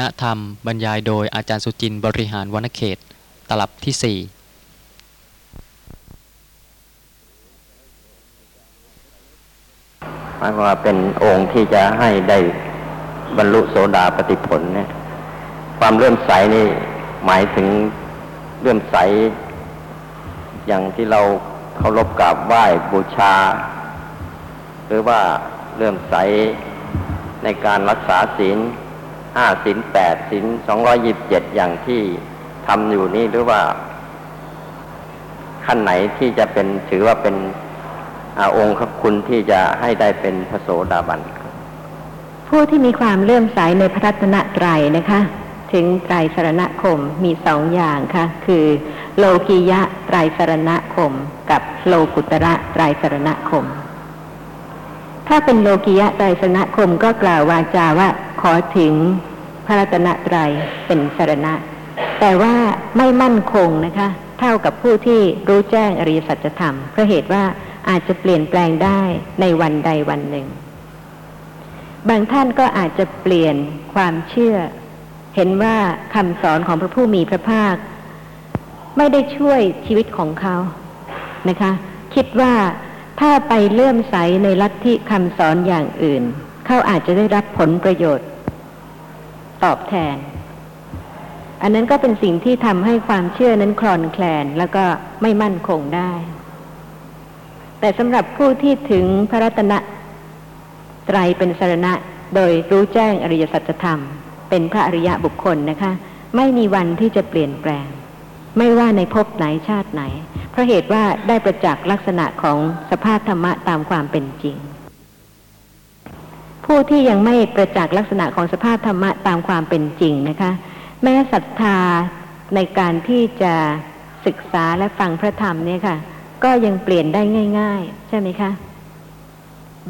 ณธรรมบรรยายโดยอาจารย์สุจินต์บริหารวรรณเขต ตลับที่หมายว่าเป็นองค์ที่จะให้ได้บรรลุโสดาปฏิผลเนี่ย ความเลื่อมใสนี่หมายถึงเลื่อมใส อย่างที่เราเคารพกราบไหว้บูชา หรือว่าเลื่อมใสในการรักษาศีล ห้าศีลแปดศีลสองร้อยิบเจ็ดอย่างที่ทำอยู่นี่หรือว่า ขั้นไหนที่จะเป็นถือว่าเป็นอองค์คุณที่จะให้ได้เป็นพระโสดาบัน ผู้ที่มีความเลื่อมใสในพระรัตนตรัยนะคะ ถึงไตรสรณคมมีสองอย่างค่ะ คือโลกียะไตรสรณคม กับโลกุตระไตรสรณคม ถ้าเป็นโลกียะไตรสรณคมก็กล่าววาจาว่า ขอถึงพระรัตนตรัยเป็นสารณะ แต่ว่าไม่มั่นคงนะคะ เท่ากับผู้ที่รู้แจ้งอริยสัจธรรมเพราะเหตุว่าอาจจะเปลี่ยนแปลงได้ในวันใดวันหนึ่ง บางท่านก็อาจจะเปลี่ยนความเชื่อ เห็นว่าคำสอนของพระผู้มีพระภาค ไม่ได้ช่วยชีวิตของเขานะคะ คิดว่าถ้าไปเลื่อมใสในลัทธิคำสอนอย่างอื่น เขาอาจจะได้รับผลประโยชน์ ตอบแทน อันนั้นก็เป็นสิ่งที่ทำให้ความเชื่อนั้นคลอนแคลนแล้วก็ไม่มั่นคงได้ แต่สำหรับผู้ที่ถึงพระรัตนไตรเป็นสรณะโดยรู้แจ้งอริยสัจธรรม เป็นพระอริยะบุคคลนะคะ ไม่มีวันที่จะเปลี่ยนแปลง ไม่ว่าในภพไหนชาติไหน เพราะเหตุว่าได้ประจักษ์ลักษณะของสภาพธรรมะตามความเป็นจริง ผู้ที่ยังไม่ประจักษ์ลักษณะของสภาพธรรมะตามความเป็นจริงนะคะ แม้ศรัทธาในการที่จะศึกษาและฟังพระธรรมเนี่ยค่ะ ก็ยังเปลี่ยนได้ง่าย ๆ ใช่ไหมคะ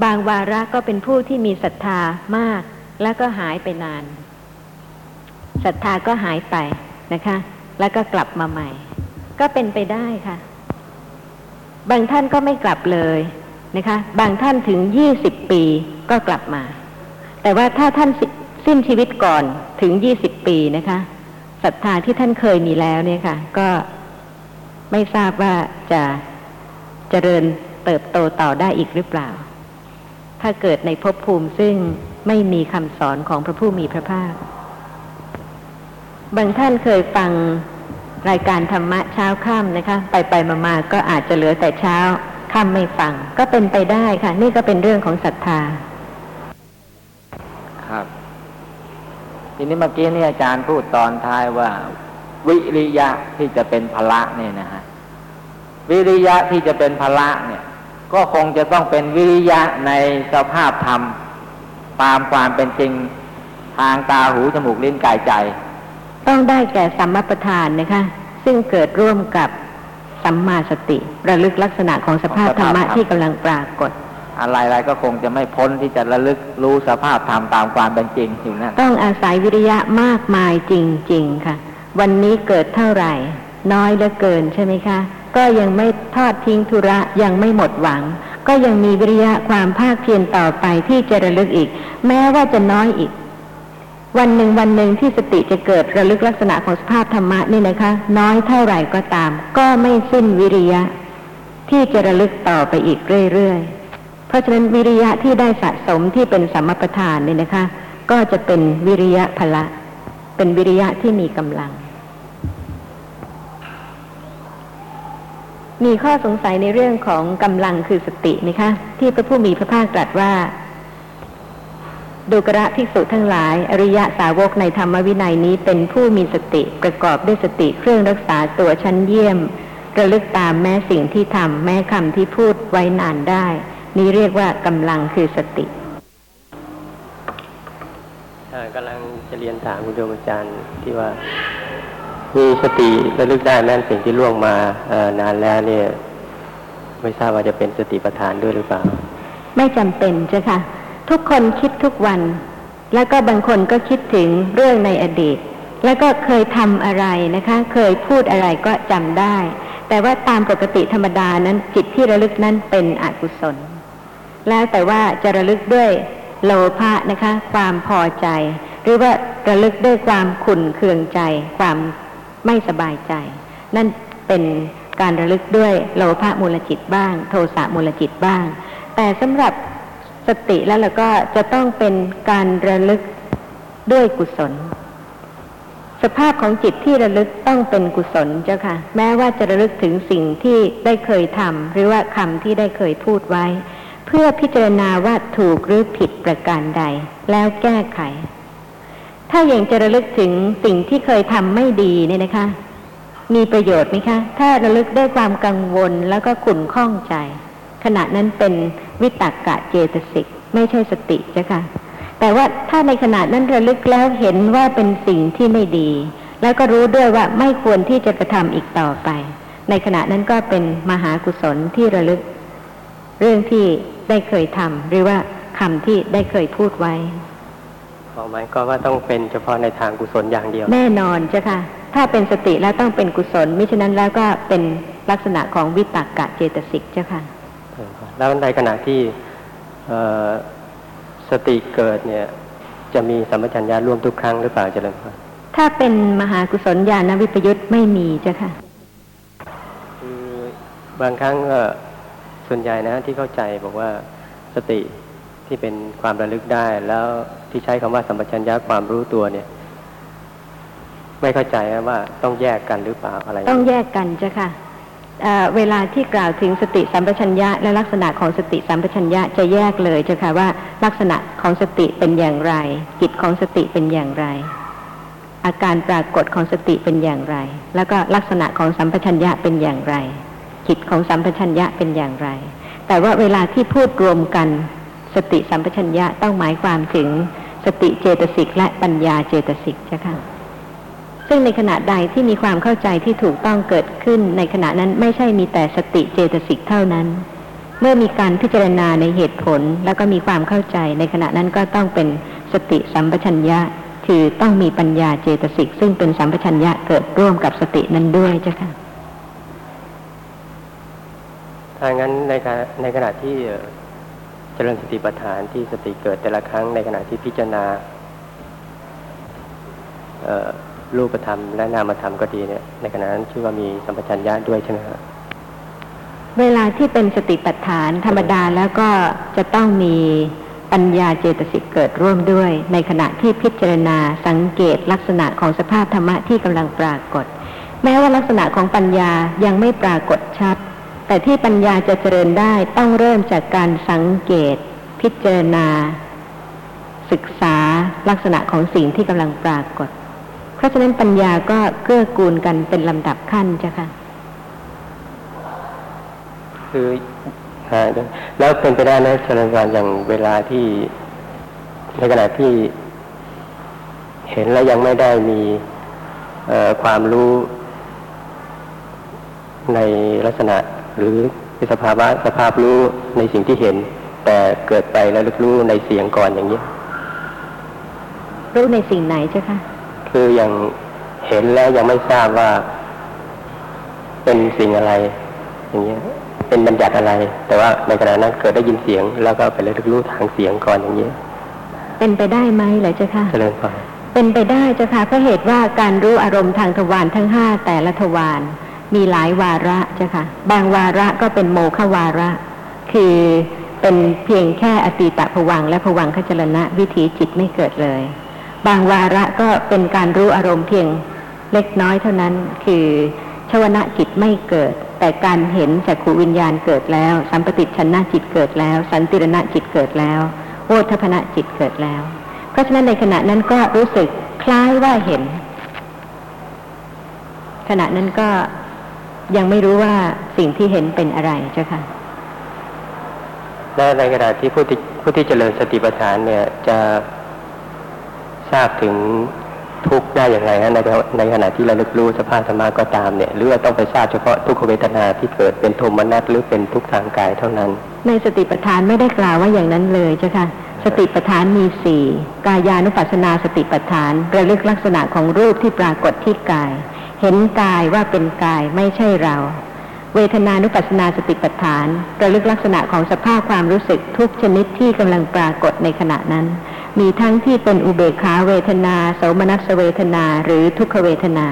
บางวาระก็เป็นผู้ที่มีศรัทธามากแล้วก็หายไปนานศรัทธาก็หายไปนะคะ แล้วก็กลับมาใหม่ ก็เป็นไปได้ค่ะ บางท่านก็ไม่กลับเลย นะคะ บางท่านถึงยี่สิบปีก็กลับมา แต่ว่าถ้าท่านสิ้นชีวิตก่อนถึงยี่สิบปีนะคะศรัทธาที่ท่านเคยมีแล้วเนี่ยค่ะ ก็ไม่ทราบว่าจะเจริญเติบโตต่อได้อีกหรือเปล่า ถ้าเกิดในภพภูมิซึ่งไม่มีคำสอนของพระผู้มีพระภาค บางท่านเคยฟังรายการธรรมะเช้าค่ำนะคะ ไปไปมามาก็อาจจะเหลือแต่เช้า ค่ำไม่ฟัง ก็เป็นไปได้ค่ะ นี่ก็เป็นเรื่องของศรัทธา ครับ ทีนี้เมื่อกี้นี่อาจารย์พูดตอนท้ายว่า วิริยะที่จะเป็นพละเนี่ยนะฮะวิริยะที่จะเป็นพละเนี่ย ก็คงจะต้องเป็นวิริยะในสภาพธรรมตามความเป็นจริงทางตาหูจมูกลิ้นกายใจ ต้องได้แก่สัมมาประธานนะคะ ซึ่งเกิดร่วมกับ สัมมาสติ ระลึกลักษณะของสภาพธรรมะที่กำลังปรากฏ อะไรๆก็คงจะไม่พ้นที่จะระลึกรู้สภาพธรรมตามความเป็นจริงอยู่นั่นต้องอาศัยวิริยะมากมายจริง ๆ ค่ะ วันนี้เกิดเท่าไหร่ น้อยเหลือเกินใช่ไหมคะ ก็ยังไม่ทอดทิ้งธุระยังไม่หมดหวัง ก็ยังมีวิริยะความภาคเพียรต่อไปที่จะระลึกอีก แม้ว่าจะน้อยอีก วันหนึ่งวันหนึ่งที่สติจะเกิดระลึกลักษณะของสภาพธรรมะนี่นะคะ น้อยเท่าไหร่ก็ตาม ก็ไม่สิ้นวิริยะ ที่จะระลึกต่อไปอีกเรื่อยๆ เพราะฉะนั้นวิริยะที่ได้สะสมที่เป็นสัมมประธานนี่นะคะ ก็จะเป็นวิริยะพละ เป็นวิริยะที่มีกำลัง มีข้อสงสัยในเรื่องของกำลังคือสตินะคะ ที่พระผู้มีพระภาคตรัสว่า ดูกระภิกษุทั้งหลาย อริยะสาวกในธรรมวินัยนี้เป็นผู้มีสติประกอบด้วยสติเครื่องรักษาตัวชั้นเยี่ยม ระลึกตามแม้สิ่งที่ทำแม้คำที่พูดไว้นานได้ นี้เรียกว่ากำลังคือสติกำลังจะเรียนถามคุณโยมอาจารย์ที่ว่ามีสติระลึกได้แม้นสิ่งที่ล่วงมาเอ่อนานแล้วเนี่ย ไม่ทราบว่าจะเป็นสติปัฏฐานด้วยหรือเปล่า ไม่จำเป็นเจ้ะค่ะ ทุกคนคิดทุกวัน แล้วก็บางคนก็คิดถึงเรื่องในอดีต แล้วก็เคยทำอะไรนะคะ เคยพูดอะไรก็จำได้ แต่ว่าตามปกติธรรมดานั้นจิตที่ระลึกนั้นเป็นอกุศล แล้วแต่ว่าจะระลึกด้วยโลภะนะคะ ความพอใจ หรือว่าระลึกด้วยความขุ่นเคืองใจ ความไม่สบายใจ นั่นเป็นการระลึกด้วยโลภะมูลจิตบ้าง โทสะมูลจิตบ้าง แต่สำหรับ สติแล้วเราก็จะต้องเป็นการระลึกด้วยกุศล สภาพของจิตที่ระลึกต้องเป็นกุศลเจ้าค่ะ แม้ว่าจะระลึกถึงสิ่งที่ได้เคยทำหรือว่าคำที่ได้เคยพูดไว้ เพื่อพิจารณาว่าถูกหรือผิดประการใด แล้วแก้ไข ถ้าอย่างจะระลึกถึงสิ่งที่เคยทำไม่ดีเนี่ยนะคะ มีประโยชน์ไหมคะ ถ้าระลึกได้ความกังวลแล้วก็ขุ่นข้องใจ ขณะนั้นเป็น วิตกกะเจตสิก ไม่ใช่สติเจ้าค่ะ แต่ว่าถ้าในขณะนั้นระลึกแล้วเห็นว่าเป็นสิ่งที่ไม่ดี แล้วก็รู้ด้วยว่าไม่ควรที่จะกระทำอีกต่อไป ในขณะนั้นก็เป็นมหากุศลที่ระลึก เรื่องที่ได้เคยทำหรือว่าคำที่ได้เคยพูดไว้ขอหมายก็ว่าต้องเป็นเฉพาะในทางกุศลอย่างเดียว แน่นอนเจ้าค่ะ ถ้าเป็นสติแล้วต้องเป็นกุศลมิฉะนั้นแล้วก็เป็นลักษณะของวิตกกะเจตสิกเจ้าค่ะ แล้วในขณะที่เอ่อสติเกิดเนี่ย จะมีสัมปชัญญะร่วมทุกครั้งหรือเปล่าเจริญพรถ้าเป็นมหากุศลญาณวิปยุตไม่มีเจ้าค่ะคือบางครั้งก็ส่วนใหญ่นะที่เข้าใจบอกว่าสติที่เป็นความระลึกได้แล้วที่ใช้คำว่าสัมปชัญญะความรู้ตัวเนี่ย ไม่เข้าใจว่าต้องแยกกันหรือเปล่าอะไร ต้องแยกกันเจ้าค่ะ เวลาที่กล่าวถึงสติสัมปชัญญะและลักษณะของสติสัมปชัญญะจะแยกเลยเจ้าค่ะว่าลักษณะของสติเป็นอย่างไร กิจของสติเป็นอย่างไร อาการปรากฏของสติเป็นอย่างไร แล้วก็ลักษณะของสัมปชัญญะเป็นอย่างไร กิจของสัมปชัญญะเป็นอย่างไร แต่ว่าเวลาที่พูดรวมกัน สติสัมปชัญญะต้องหมายความถึงสติเจตสิกและปัญญาเจตสิกเจ้าค่ะ ซึ่งในขณะใดที่มีความเข้าใจที่ถูกต้องเกิดขึ้น ในขณะนั้นไม่ใช่มีแต่สติเจตสิกเท่านั้น เมื่อมีการพิจารณาในเหตุผลแล้วก็มีความเข้าใจ ในขณะนั้นก็ต้องเป็นสติสัมปชัญญะ คือต้องมีปัญญาเจตสิกซึ่งเป็นสัมปชัญญะเกิดร่วมกับสตินั้นด้วยเจ้าค่ะถ้างั้นในขณะในขณะที่เจริญสติปัฏฐานที่สติเกิดแต่ละครั้งในขณะที่พิจารณาเอ่อ รูปธรรมและนามธรรมก็ดีเนี่ย ในขณะนั้นชื่อว่ามีสัมปชัญญะด้วยใช่ไหมครับเวลาที่เป็นสติปัฏฐานธรรมดาแล้วก็จะต้องมีปัญญาเจตสิกเกิดร่วมด้วย ในขณะที่พิจารณาสังเกตลักษณะของสภาพธรรมะที่กำลังปรากฏ แม้ว่าลักษณะของปัญญายังไม่ปรากฏชัด แต่ที่ปัญญาจะเจริญได้ต้องเริ่มจากการสังเกต พิจารณา ศึกษาลักษณะของสิ่งที่กำลังปรากฏ เพราะฉะนั้นปัญญาก็เกื้อกูลกันเป็นลำดับขั้นจ้ะค่ะ คือฮะแล้วเป็นไปได้ไหมเจริญพรอย่างเวลาที่ในขณะที่เห็นแล้วยังไม่ได้มีความรู้ในลักษณะหรือสภาวะสภาพรู้ในสิ่งที่เห็น แต่เกิดไปแล้วลึกรู้ในเสียงก่อนอย่างนี้ รู้ในสิ่งไหนเจ้าค่ะ คือยังเห็นแล้วยังไม่ทราบว่า เป็นสิ่งอะไร อย่างเงี้ยเป็นบัญญัติอะไร แต่ว่าในขณะนั้นเกิดได้ยินเสียง แล้วก็ไปเลยรู้ทางเสียงก่อนอย่างเงี้ยเป็นไปได้ไหมเหรอเจ้าค่ะเจริญพรเป็นไปได้เจ้าค่ะเพราะเหตุว่าการรู้อารมณ์ทางทวารทั้งห้าแต่ละทวารมีหลายวาระเจ้าค่ะ บางวาระก็เป็นโมฆวาระ คือเป็นเพียงแค่อตีตะผวังค์และผวังคจรณะวิถีจิตไม่เกิดเลย บางวาระก็เป็นการรู้อารมณ์เพียงเล็กน้อยเท่านั้นคือชวนะจิตไม่เกิด แต่การเห็นจักขูวิญญาณเกิดแล้ว สัมปติชนะจิตเกิดแล้ว สันติรณะจิตเกิดแล้วโอทพนะจิตเกิดแล้ว เพราะฉะนั้นในขณะนั้นก็รู้สึกคล้ายว่าเห็น ขณะนั้นก็ยังไม่รู้ว่าสิ่งที่เห็นเป็นอะไรเจ้าค่ะและในขณะที่ผู้ที่ผู้ที่เจริญสติปัฏฐานเนี่ยจะ ทราบถึงทุกข์ได้อย่างไรฮะในในขณะที่เราลึกรู้สภาพธรรมะก็ตามเนี่ยหรือว่าต้องไปทราบเฉพาะทุกขเวทนาที่เกิดเป็นโทมนัสหรือเป็นทุกข์ทางกายเท่านั้น ในสติปัฏฐานไม่ได้กล่าวว่าอย่างนั้นเลยเจ้าค่ะสติปัฏฐานมีสี่กายานุปัสสนาสติปัฏฐานระลึกลักษณะของรูปที่ปรากฏที่กาย เห็นกายว่าเป็นกายไม่ใช่เรา เวทนานุปัสสนาสติปัฏฐานระลึกลักษณะของสภาพความรู้สึกทุกชนิดที่กำลังปรากฏในขณะนั้น มีทั้งที่เป็นอุเบกขาเวทนาโสมนัสเวทนา หรือทุกขเวทนา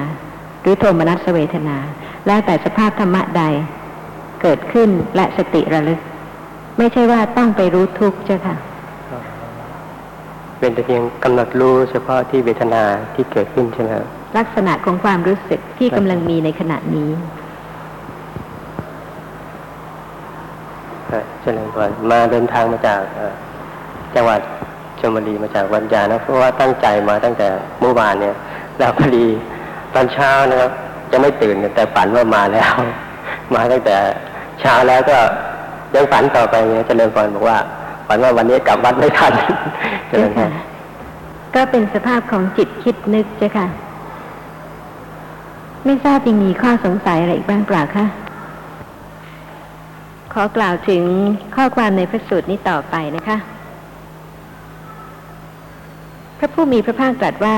หรือโทมนัสเวทนา แล้วแต่สภาพธรรมะใดเกิดขึ้นและสติระลึก ไม่ใช่ว่าต้องไปรู้ทุกข์เจ้าค่ะ เป็นแต่เพียงกำหนดรู้เฉพาะที่เวทนาที่เกิดขึ้นใช่ไหมครับลักษณะของความรู้สึกที่กำลังมีในขณะนี้ครับเจริญพรมาเดินทางมาจากเอ่อจังหวัด ชลบุรีมาจากวันยานะเพราะว่าตั้งใจมาตั้งแต่เมื่อวานเนี่ยแล้วพอดีตอนเช้านะครับจะไม่ตื่นแต่ฝันว่ามาแล้ว มาตั้งแต่เช้าแล้วก็ยังฝันต่อไปเนี่ยเจริญพรบอกว่าฝันว่าวันนี้กลับวัดไม่ทันเจริญพรก็เป็นสภาพของจิตคิดนึกเจ้าค่ะ ไม่ทราบยังมีข้อสงสัยอะไรอีกบ้างเปล่าคะขอกล่าวถึงข้อความในพระสูตรนี้ต่อไปนะคะ พระผู้มีพระภาคตรัสว่า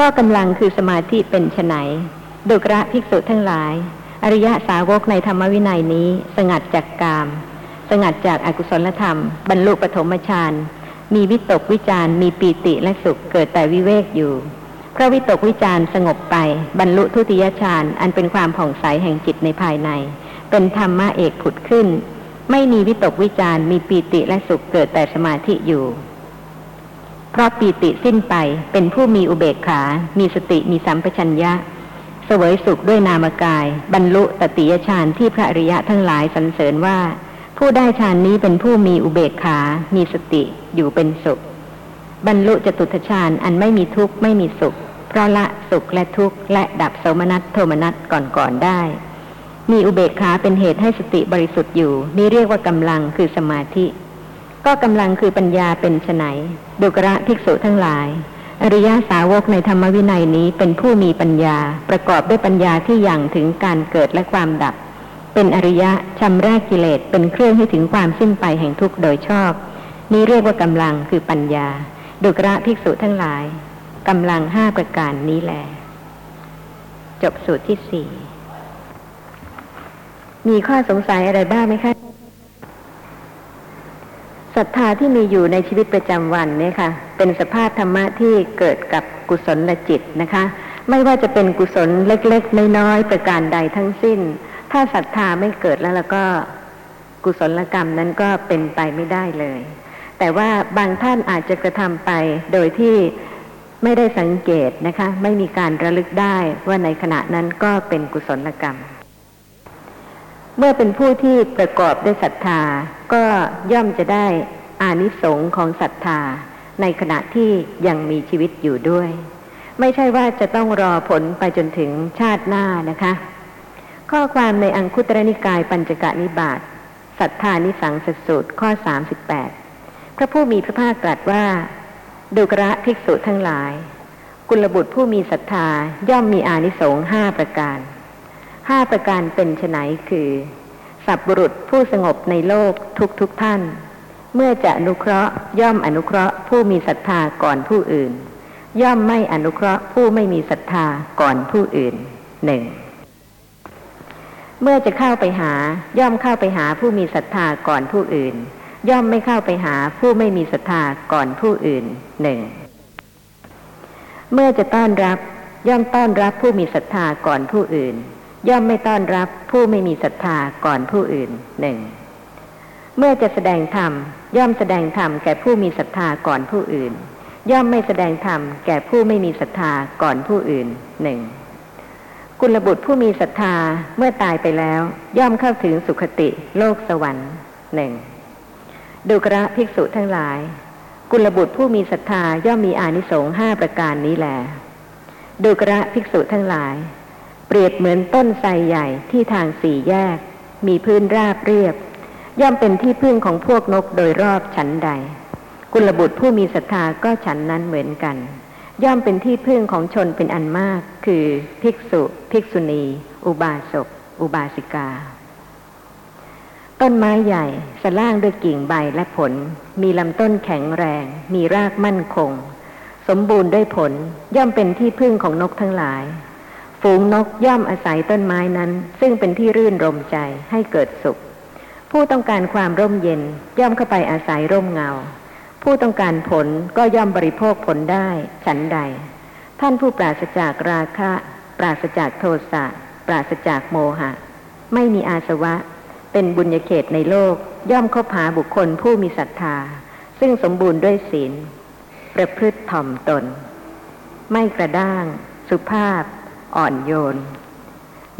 ก็กำลังคือสมาธิเป็นไนดุกระภิกษุทั้งหลาย อริยะสาวกในธรรมวินัยนี้ สงัดจากกาม สงัดจากอากุศลธรรม บรรลุปฐมฌานมีวิตกวิจารมีปีติและสุขเกิดแต่วิเวกอยู่เพราะวิตกวิจารสงบไป บรรลุทุติยฌานอันเป็นความผ่องใสแห่งจิตในภายใน เป็นธรรมะเอกผุดขึ้น ไม่มีวิตกวิจารมีปีติและสุขเกิดแต่สมาธิอยู่ เพราะปีติสิ้นไปเป็นผู้มีอุเบกขา มีสติมีสัมปชัญญะ เสวยสุขด้วยนามกาย บรรลุตติยฌานที่พระอริยะทั้งหลายสรรเสริญว่า ผู้ได้ฌานนี้เป็นผู้มีอุเบกขา มีสติอยู่เป็นสุข บรรลุจตุตฌานอันไม่มีทุกข์ไม่มีสุข เพราะละสุขและทุกข์และดับโสมนัสโทมนัสก่อนๆได้ มีอุเบกขาเป็นเหตุให้สติบริสุทธิ์อยู่นี่เรียกว่ากำลังคือสมาธิ ก็กำลังคือปัญญาเป็นไฉนดุกระภิกษุทั้งหลาย อริยสาวกในธรรมวินัยนี้เป็นผู้มีปัญญา ประกอบด้วยปัญญาที่ยังถึงการเกิดและความดับ เป็นอริยะชำแรกกิเลสเป็นเครื่องให้ถึงความสิ้นไปแห่งทุกข์โดยชอบ นี้เรียกว่ากำลังคือปัญญา ดุกระภิกษุทั้งหลายกำลังห้าประการนี้แหลจบสูตรที่สี่มีข้อสงสัยอะไรบ้างไหมคะ ศรัทธาที่มีอยู่ในชีวิตประจำวันเนี่ยค่ะ เป็นสภาพธรรมะที่เกิดกับกุศลจิตนะคะ ไม่ว่าจะเป็นกุศลเล็กๆน้อยๆประการใดทั้งสิ้น ถ้าศรัทธาไม่เกิดแล้วแล้วก็กุศลกรรมนั้นก็เป็นไปไม่ได้เลย แต่ว่าบางท่านอาจจะกระทำไปโดยที่ไม่ได้สังเกตนะคะ ไม่มีการระลึกได้ว่าในขณะนั้นก็เป็นกุศลกรรม เมื่อเป็นผู้ที่ประกอบด้วยศรัทธา ก็ย่อมจะได้อานิสงส์ของศรัทธา ในขณะที่ยังมีชีวิตอยู่ด้วย ไม่ใช่ว่าจะต้องรอผลไปจนถึงชาติหน้านะคะ ข้อความในอังคุตรนิกายปัญจกนิบาตศรัทธานิสังสสูตรข้อ 38 พระผู้มีพระภาคตรัสว่าดุกระภิกษุทั้งหลาย กุลบุตรผู้มีศรัทธาย่อมมีอานิสงส์ห้าประการ ห้าประการเป็นไฉนคือ สัพบุรุษผู้สงบในโลกทุกทุกท่าน เมื่อจะอนุเคราะห์ย่อมอนุเคราะห์ผู้มีศรัทธาก่อนผู้อื่น ย่อมไม่อนุเคราะห์ผู้ไม่มีศรัทธาก่อนผู้อื่นหนึ่งเมื่อจะเข้าไปหาย่อมเข้าไปหาผู้มีศรัทธาก่อนผู้อื่น ย่อมไม่เข้าไปหาผู้ไม่มีศรัทธาก่อนผู้อื่นหนึ่งเมื่อจะต้อนรับย่อมต้อนรับผู้มีศรัทธาก่อนผู้อื่น ย่อมไม่ต้อนรับผู้ไม่มีศรัทธาก่อนผู้อื่นหนึ่งเมื่อจะแสดงธรรมย่อมแสดงธรรมแก่ผู้มีศรัทธาก่อนผู้อื่น ย่อมไม่แสดงธรรมแก่ผู้ไม่มีศรัทธาก่อนผู้อื่นหนึ่งกุลบุตรผู้มีศรัทธาเมื่อตายไปแล้ว ย่อมเข้าถึงสุคติโลกสวรรค์หนึ่งดุกระภิกษุทั้งหลาย กุลบุตรผู้มีศรัทธาย่อมมีอานิสงส์ห้าประการนี้แหละดุกระภิกษุทั้งหลาย เปรียบเหมือนต้นไทรใหญ่ที่ทางสี่แยก มีพื้นราบเรียบ ย่อมเป็นที่พึ่งของพวกนกโดยรอบชั้นใด กุลบุตรผู้มีศรัทธาก็ฉันนั้นเหมือนกัน ย่อมเป็นที่พึ่งของชนเป็นอันมาก คือภิกษุ ภิกษุณี อุบาสก อุบาสิกา ต้นไม้ใหญ่สล่างด้วยกิ่งใบและผล มีลำต้นแข็งแรง มีรากมั่นคง สมบูรณ์ด้วยผลย่อมเป็นที่พึ่งของนกทั้งหลาย ฝูงนกย่อมอาศัยต้นไม้นั้น ซึ่งเป็นที่รื่นรมใจให้เกิดสุข ผู้ต้องการความร่มเย็นย่อมเข้าไปอาศัยร่มเงา ผู้ต้องการผลก็ย่อมบริโภคผลได้ฉันใด ท่านผู้ปราศจากราคะ ปราศจากโทสะปราศจากโมหะ ไม่มีอาสวะ เป็นบุญญาเขตในโลกย่อมคบหาบุคคลผู้มีศรัทธา ซึ่งสมบูรณ์ด้วยศีล ประพฤติถ่อมตน ไม่กระด้าง สุภาพ อ่อนโยน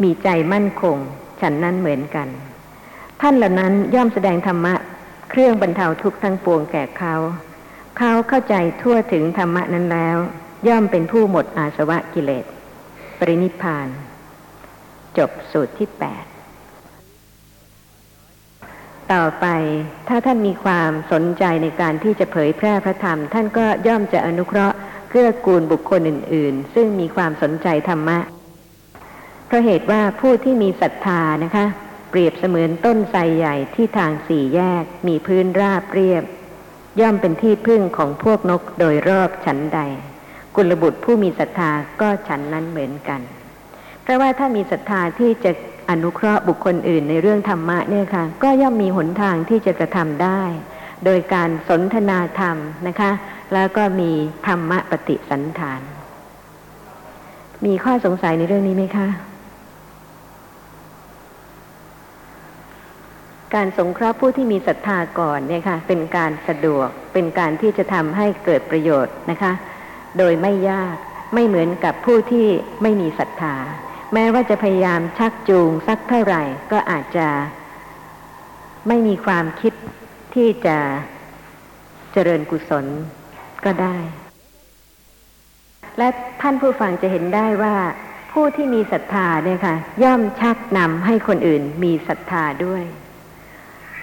มีใจมั่นคง ฉันนั้นเหมือนกัน ท่านเหล่านั้นย่อมแสดงธรรมะ เครื่องบรรเทาทุกข์ทั้งปวงแก่เขา เขาเข้าใจทั่วถึงธรรมะนั้นแล้ว ย่อมเป็นผู้หมดอาสวะกิเลส ปรินิพาน จบสูตรที่แปดต่อไปถ้าท่านมีความสนใจในการที่จะเผยแพร่พระธรรม ท่านก็ย่อมจะอนุเคราะห์ กื้อกูลบุคคลอื่น ๆ ซึ่งมีความสนใจธรรมะ เพราะเหตุว่าผู้ที่มีศรัทธานะคะ เปรียบเสมือนต้นไทรใหญ่ที่ทางสี่แยก มีพื้นราบเรียบ ย่อมเป็นที่พึ่งของพวกนกโดยรอบฉันใด กุลบุตรผู้มีศรัทธาก็ฉันนั้นเหมือนกัน เพราะว่าถ้ามีศรัทธาที่จะอนุเคราะห์บุคคลอื่นในเรื่องธรรมะเนี่ยค่ะ ก็ย่อมมีหนทางที่จะกระทำได้ โดยการสนทนาธรรมนะคะ แล้วก็มีธรรมปฏิสันฐาน มีข้อสงสัยในเรื่องนี้ไหมคะ การสงเคราะห์ผู้ที่มีศรัทธาก่อนเนี่ยค่ะ เป็นการสะดวกเป็นการที่จะทำให้เกิดประโยชน์นะคะ โดยไม่ยากไม่เหมือนกับผู้ที่ไม่มีศรัทธา แม้ว่าจะพยายามชักจูงสักเท่าไหร่ก็อาจจะไม่มีความคิดที่จะเจริญกุศล ก็ได้ และท่านผู้ฟังจะเห็นได้ว่าผู้ที่มีศรัทธาเนี่ยค่ะ ย่อมชักนำให้คนอื่นมีศรัทธาด้วย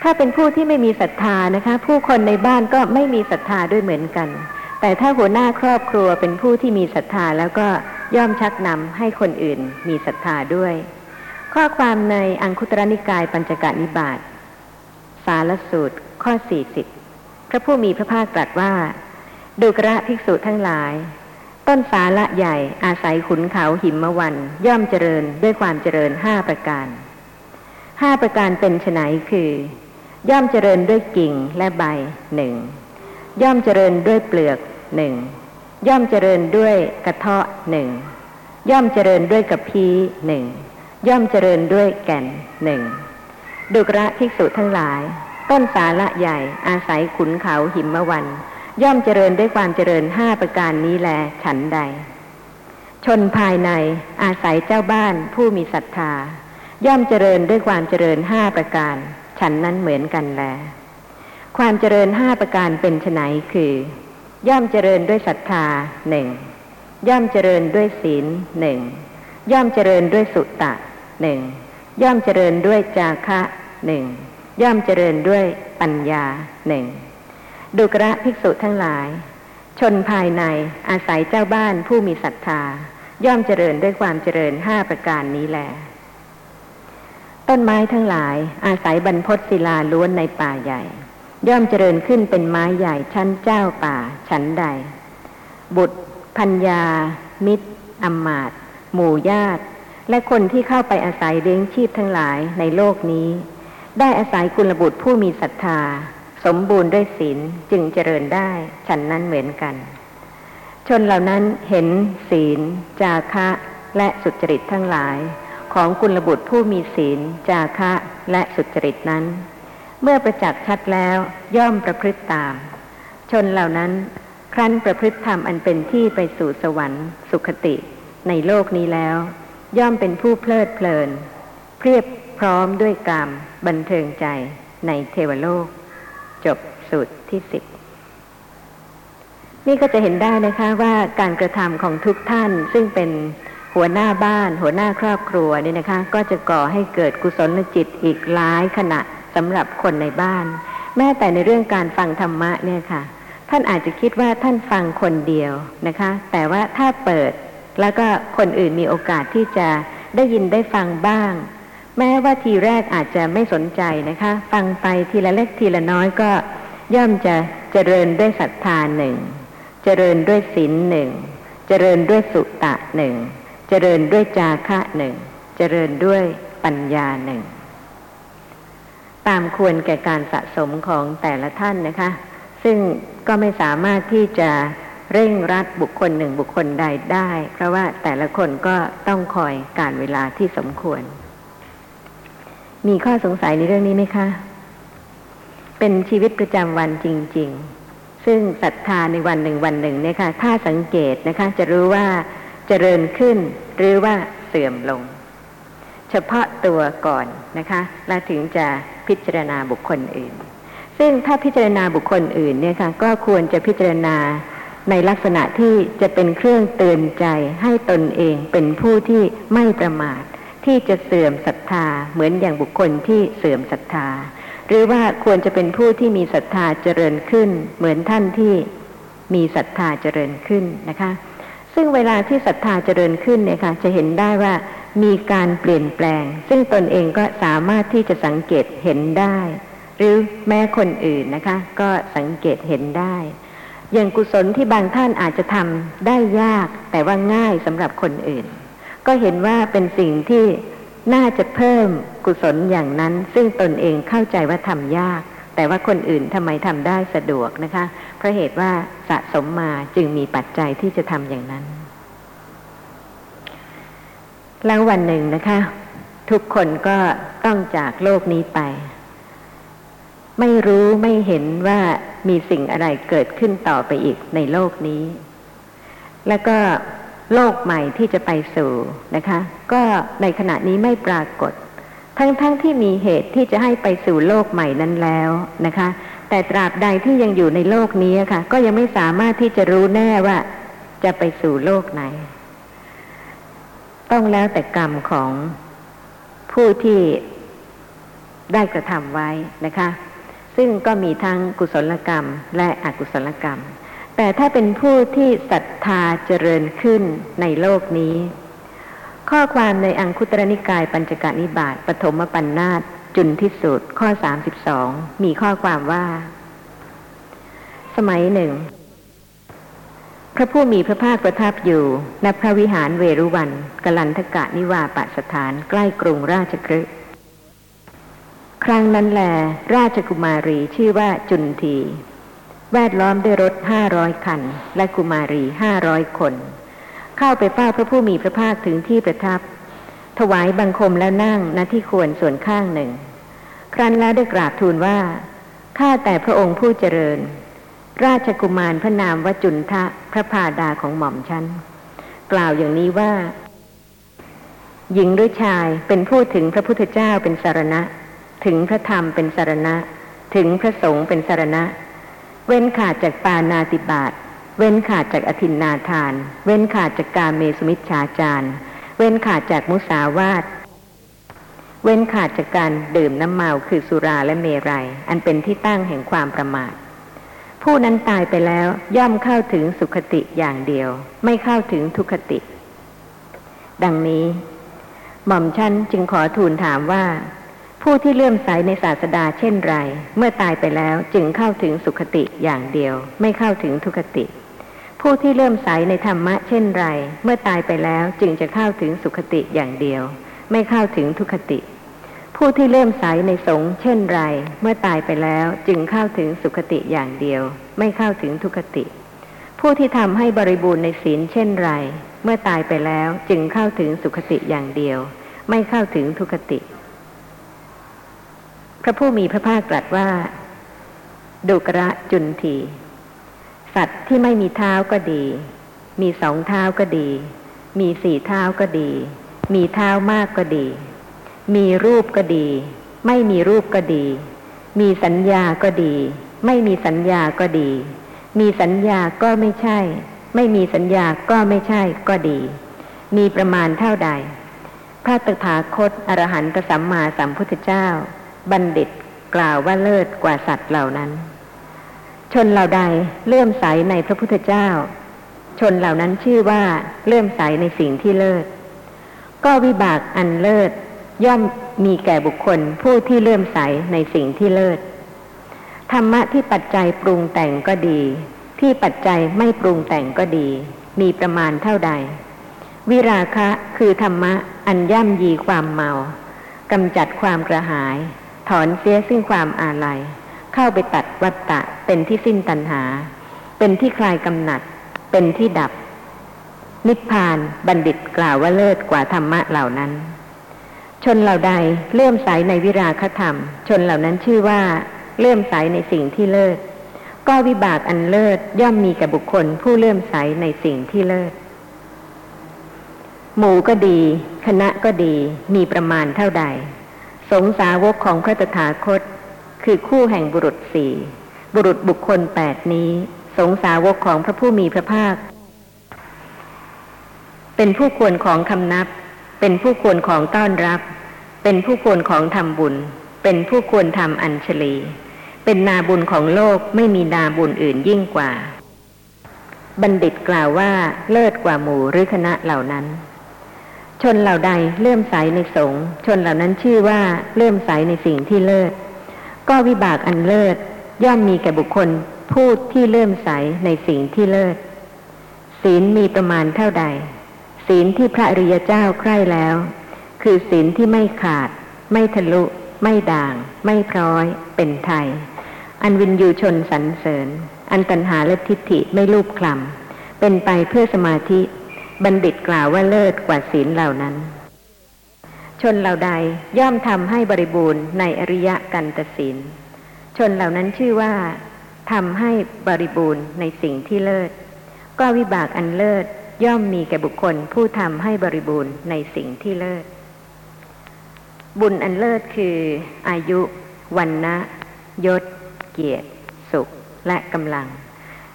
ถ้าเป็นผู้ที่ไม่มีศรัทธานะคะ ผู้คนในบ้านก็ไม่มีศรัทธาด้วยเหมือนกัน แต่ถ้าหัวหน้าครอบครัวเป็นผู้ที่มีศรัทธาแล้วก็ย่อมชักนำให้คนอื่นมีศรัทธาด้วย ข้อความในอังคุตรนิกายปัญจกานิบาตสารสูตร ข้อ 40 พระผู้มีพระภาคตรัสว่า ดูกระภิกษุทั้งหลาย ต้นสาละใหญ่อาศัยขุนเขาหิมวัน ย่อมเจริญด้วยความเจริญห้าประการห้าประการเป็นไฉนคือ ย่อมเจริญด้วยกิ่งและใบหนึ่งย่อมเจริญด้วยเปลือกหนึ่งย่อมเจริญด้วยกระเทาะหนึ่งย่อมเจริญด้วยกระพี้หนึ่งย่อมเจริญด้วยแก่นหนึ่งดุกระภิกษุทั้งหลาย ต้นสาละใหญ่อาศัยขุนเขาหิมวัน ย่อมเจริญด้วยความเจริญห้าประการนี้แลฉันใด ชนภายในอาศัยเจ้าบ้านผู้มีศรัทธา ย่อมเจริญด้วยความเจริญห้าประการ ฉันนั้นเหมือนกันแล ความเจริญห้าประการเป็นไนคือ ย่อมเจริญด้วยศรัทธาหนึ่งย่อมเจริญด้วยศีลหนึ่งย่อมเจริญด้วยสุตตะหนึ่งย่อมเจริญด้วยจาคะหนึ่งย่อมเจริญด้วยปัญญาหนึ่ง ดุกระภิกษุทั้งหลาย ชนภายในอาศัยเจ้าบ้านผู้มีศรัทธา ย่อมเจริญด้วยความเจริญห้าประการนี้แลต้นไม้ทั้งหลายอาศัยบรรพศศิลาล้วนในป่าใหญ่ ย่อมเจริญขึ้นเป็นไม้ใหญ่ชั้นเจ้าป่าชั้นใด บุตรพัญญา มิตรอำมาต์หมู่ญาติ และคนที่เข้าไปอาศัยเลี้ยงชีพทั้งหลายในโลกนี้ ได้อาศัยกุลบุตรผู้มีศรัทธา สมบูรณ์ด้วยศีลจึงเจริญได้ฉันนั้นเหมือนกัน ชนเหล่านั้นเห็นศีล จาคะและสุจริตทั้งหลาย ของกุลบุตรผู้มีศีล จาคะและสุจริตนั้น เมื่อประจักษ์ชัดแล้วย่อมประพฤติตาม ชนเหล่านั้นครั้นประพฤติธรรมอันเป็นที่ไปสู่สวรรค์ สุขติ ในโลกนี้แล้ว ย่อมเป็นผู้เพลิดเพลิน เพียบพร้อมด้วยกรรมบันเทิงใจในเทวโลก สูตรที่สิบนี่ก็จะเห็นได้นะคะว่าการกระทำของทุกท่านซึ่งเป็นหัวหน้าบ้าน หัวหน้าครอบครัวเนี่ยนะคะ ก็จะก่อให้เกิดกุศลจิตอีกหลายขณะสำหรับคนในบ้าน แม้แต่ในเรื่องการฟังธรรมะเนี่ยค่ะ ท่านอาจจะคิดว่าท่านฟังคนเดียวนะคะ แต่ว่าถ้าเปิดแล้วก็คนอื่นมีโอกาสที่จะได้ยินได้ฟังบ้าง แม้ว่าทีแรกอาจจะไม่สนใจนะคะ ฟังไปทีละเล็กทีละน้อยก็ ย่อมจะเจริญด้วยศรัทธาหนึ่ง เจริญด้วยศีลหนึ่ง เจริญด้วยสุตะหนึ่ง เจริญด้วยจาคะหนึ่ง เจริญด้วยปัญญาหนึ่ง ตามควรแก่การสะสมของแต่ละท่านนะคะ ซึ่งก็ไม่สามารถที่จะเร่งรัดบุคคลหนึ่งบุคคลใดได้ เพราะว่าแต่ละคนก็ต้องคอยการเวลาที่สมควร มีข้อสงสัยในเรื่องนี้ไหมคะ เป็นชีวิตประจำวันจริง ๆ ซึ่งศรัทธาในวันหนึ่งวันหนึ่งเนี่ยค่ะถ้าสังเกตนะคะ จะรู้ว่าเจริญขึ้นหรือว่าเสื่อมลง เฉพาะตัวก่อนนะคะ แล้วถึงจะพิจารณาบุคคลอื่น ซึ่งถ้าพิจารณาบุคคลอื่นเนี่ยค่ะก็ควรจะพิจารณาในลักษณะที่จะเป็นเครื่องเตือนใจให้ตนเองเป็นผู้ที่ไม่ประมาท ที่จะเสื่อมศรัทธาเหมือนอย่างบุคคลที่เสื่อมศรัทธา รือว่าควรจะเป็นผู้ที่มีศรัทธาเจริญขึ้น เหมือนท่านที่มีศรัทธาเจริญขึ้นนะคะ ซึ่งเวลาที่ศรัทธาเจริญขึ้นเนี่ยค่ะ จะเห็นได้ว่ามีการเปลี่ยนแปลง ซึ่งตนเองก็สามารถที่จะสังเกตเห็นได้ หรือแม้คนอื่นนะคะ ก็สังเกตเห็นได้ อย่างกุศลที่บางท่านอาจจะทำได้ยากแต่ว่าง่ายสำหรับคนอื่น ก็เห็นว่าเป็นสิ่งที่ น่าจะเพิ่มกุศลอย่างนั้น ซึ่งตนเองเข้าใจว่าทำยาก แต่ว่าคนอื่นทำไมทำได้สะดวกนะคะ เพราะเหตุว่าสะสมมาจึงมีปัจจัยที่จะทำอย่างนั้น แล้ววันหนึ่งนะคะ ทุกคนก็ต้องจากโลกนี้ไป ไม่รู้ไม่เห็นว่ามีสิ่งอะไรเกิดขึ้นต่อไปอีกในโลกนี้ แล้วก็ โลกใหม่ที่จะไปสู่นะคะ ก็ในขณะนี้ไม่ปรากฏ ทั้งๆทที่มีเหตุที่จะให้ไปสู่โลกใหม่นั้นแล้วนะคะ แต่ตราบใดที่ยังอยู่ในโลกนี้ค่ะ ก็ยังไม่สามารถที่จะรู้แน่ว่า จะไปสู่โลกไหน ต้องแล้วแต่กรรมของผู้ที่ได้กระทำไว้นะคะ ซึ่งก็มีทั้งกุศลกรรมและอกุศลกรรม แต่ถ้าเป็นผู้ที่ศรัทธาเจริญขึ้นในโลกนี้ ข้อความในอังคุตรนิกายปัญจกานิบาตปฐมปัญนาตจุนทิสุดข้อ 32 มีข้อความว่า สมัยหนึ่ง พระผู้มีพระภาคประทับอยู่ณพระวิหารเวรุวันกลันทกะนิวาปสถานใกล้กรุงราชกฤห์ครั้งนั้นแล ราชกุมารีชื่อว่าจุนที แวดล้อมด้วยรถห้าร้อยคัน และกุมารีห้าร้อยคน เข้าไปเฝ้าพระผู้มีพระภาคถึงที่ประทับ ถวายบังคมแล้วนั่งณที่ควรส่วนข้างหนึ่ง ครั้นแล้วได้กราบทูลว่า ข้าแต่พระองค์ผู้เจริญ ราชกุมารพระนามวจุนทะพระพาดาของหม่อมฉัน กล่าวอย่างนี้ว่า หญิงหรือชายเป็นผู้ถึงพระพุทธเจ้าเป็นสารณะ ถึงพระธรรมเป็นสารณะ ถึงพระสงฆ์เป็นสารณะ เว้นขาดจากปานาติบาตเว้นขาดจากอธินนาทาน เว้นขาดจากการเมสุมิชฌาจารเว้นขาดจากมุสาวาทเว้นขาดจากการดื่มน้ำเมาคือสุราและเมรัย อันเป็นที่ตั้งแห่งความประมาท ผู้นั้นตายไปแล้วย่อมเข้าถึงสุขติอย่างเดียว ไม่เข้าถึงทุคติ ดังนี้ หม่อมชั้นจึงขอทูลถามว่า ผู้ที่เลื่อมใสในศาสดาเช่นไร เมื่อตายไปแล้วจึงเข้าถึงสุขติอย่างเดียว ไม่เข้าถึงทุคติ ผู้ที่เลื่อมใสในธรรมะเช่นไร เมื่อตายไปแล้วจึงจะเข้าถึงสุขติอย่างเดียว ไม่เข้าถึงทุคติ ผู้ที่เลื่อมใสในสงฆ์เช่นไร เมื่อตายไปแล้วจึงเข้าถึงสุขติอย่างเดียว ไม่เข้าถึงทุคติ ผู้ที่ทำให้บริบูรณ์ในศีลเช่นไร เมื่อตายไปแล้วจึงเข้าถึงสุขติอย่างเดียว ไม่เข้าถึงทุคติ พระผู้มีพระภาคตรัสว่า ดุกระจุนที สัตว์ที่ไม่มีเท้าก็ดี มีสองเท้าก็ดี มีสี่เท้าก็ดี มีเท้ามากก็ดี มีรูปก็ดี ไม่มีรูปก็ดี มีสัญญาก็ดี ไม่มีสัญญาก็ดี มีสัญญาก็ไม่ใช่ ไม่มีสัญญาก็ไม่ใช่ก็ดี มีประมาณเท่าใด พระตถาคตอรหันตสัมมาสัมพุทธเจ้า บัณฑิตกล่าวว่าเลิศกว่าสัตว์เหล่านั้น ชนเหล่าใดเลื่อมใสในพระพุทธเจ้า ชนเหล่านั้นชื่อว่าเลื่อมใสในสิ่งที่เลิศ ก็วิบากอันเลิศย่อมมีแก่บุคคลผู้ที่เลื่อมใสในสิ่งที่เลิศ ธรรมะที่ปัจจัยปรุงแต่งก็ดี ที่ปัจจัยไม่ปรุงแต่งก็ดี มีประมาณเท่าใด วิราคะคือธรรมะอันย่ำยีความเมากำจัดความกระหาย อนเสียซึ่งความอาลัย เข้าไปตัดวัตตะเป็นที่สิ้นตัณหา เป็นที่คลายกำหนัด เป็นที่ดับ นิพพานบัณฑิตกล่าวว่าเลิศกว่าธรรมะเหล่านั้น ชนเหล่าใดเลื่อมใสในวิราคธรรม ชนเหล่านั้นชื่อว่าเลื่อมใสในสิ่งที่เลิศ ก็วิบากอันเลิศย่อมมีแก่บุคคลผู้เลื่อมใสในสิ่งที่เลิศ หมู่ก็ดี คณะก็ดีมีประมาณเท่าใด สงสาวกของพระตถาคต คือคู่แห่งบุรุษสี่บุรุษบุคคลแปดนี้ สงสาวกของพระผู้มีพระภาค เป็นผู้ควรของคำนับ เป็นผู้ควรของต้อนรับ เป็นผู้ควรของทำบุญ เป็นผู้ควรทำอัญชลี เป็นนาบุญของโลกไม่มีนาบุญอื่นยิ่งกว่า บัณฑิตกล่าวว่าเลิศกว่าหมู่หรือคณะเหล่านั้น ชนเหล่าใดเลื่อมใสในสงฆ์ชนเหล่านั้นชื่อว่าเลื่อมใสในสิ่งที่เลิศ ก็วิบากอันเลิศ ย่อมมีแก่บุคคลผู้ที่เลื่อมใสในสิ่งที่เลิศ ศีลมีประมาณเท่าใด ศีลที่พระอริยเจ้าใคร่แล้ว คือศีลที่ไม่ขาด ไม่ทะลุ ไม่ด่าง ไม่พร้อย เป็นไทย อันวินยูชนสรรเสริญ อันตัณหาและทิฏฐิไม่ลูบคลำเป็นไปเพื่อสมาธิ บัณฑิตกล่าวว่าเลิศกว่าศีลเหล่านั้น ชนเหล่าใดย่อมทำให้บริบูรณ์ในอริยกันตศีล ชนเหล่านั้นชื่อว่าทำให้บริบูรณ์ในสิ่งที่เลิศ ก็วิบากอันเลิศย่อมมีแก่บุคคลผู้ทำให้บริบูรณ์ในสิ่งที่เลิศ บุญอันเลิศคืออายุ วันนะยศ เกียรติ สุขและกำลัง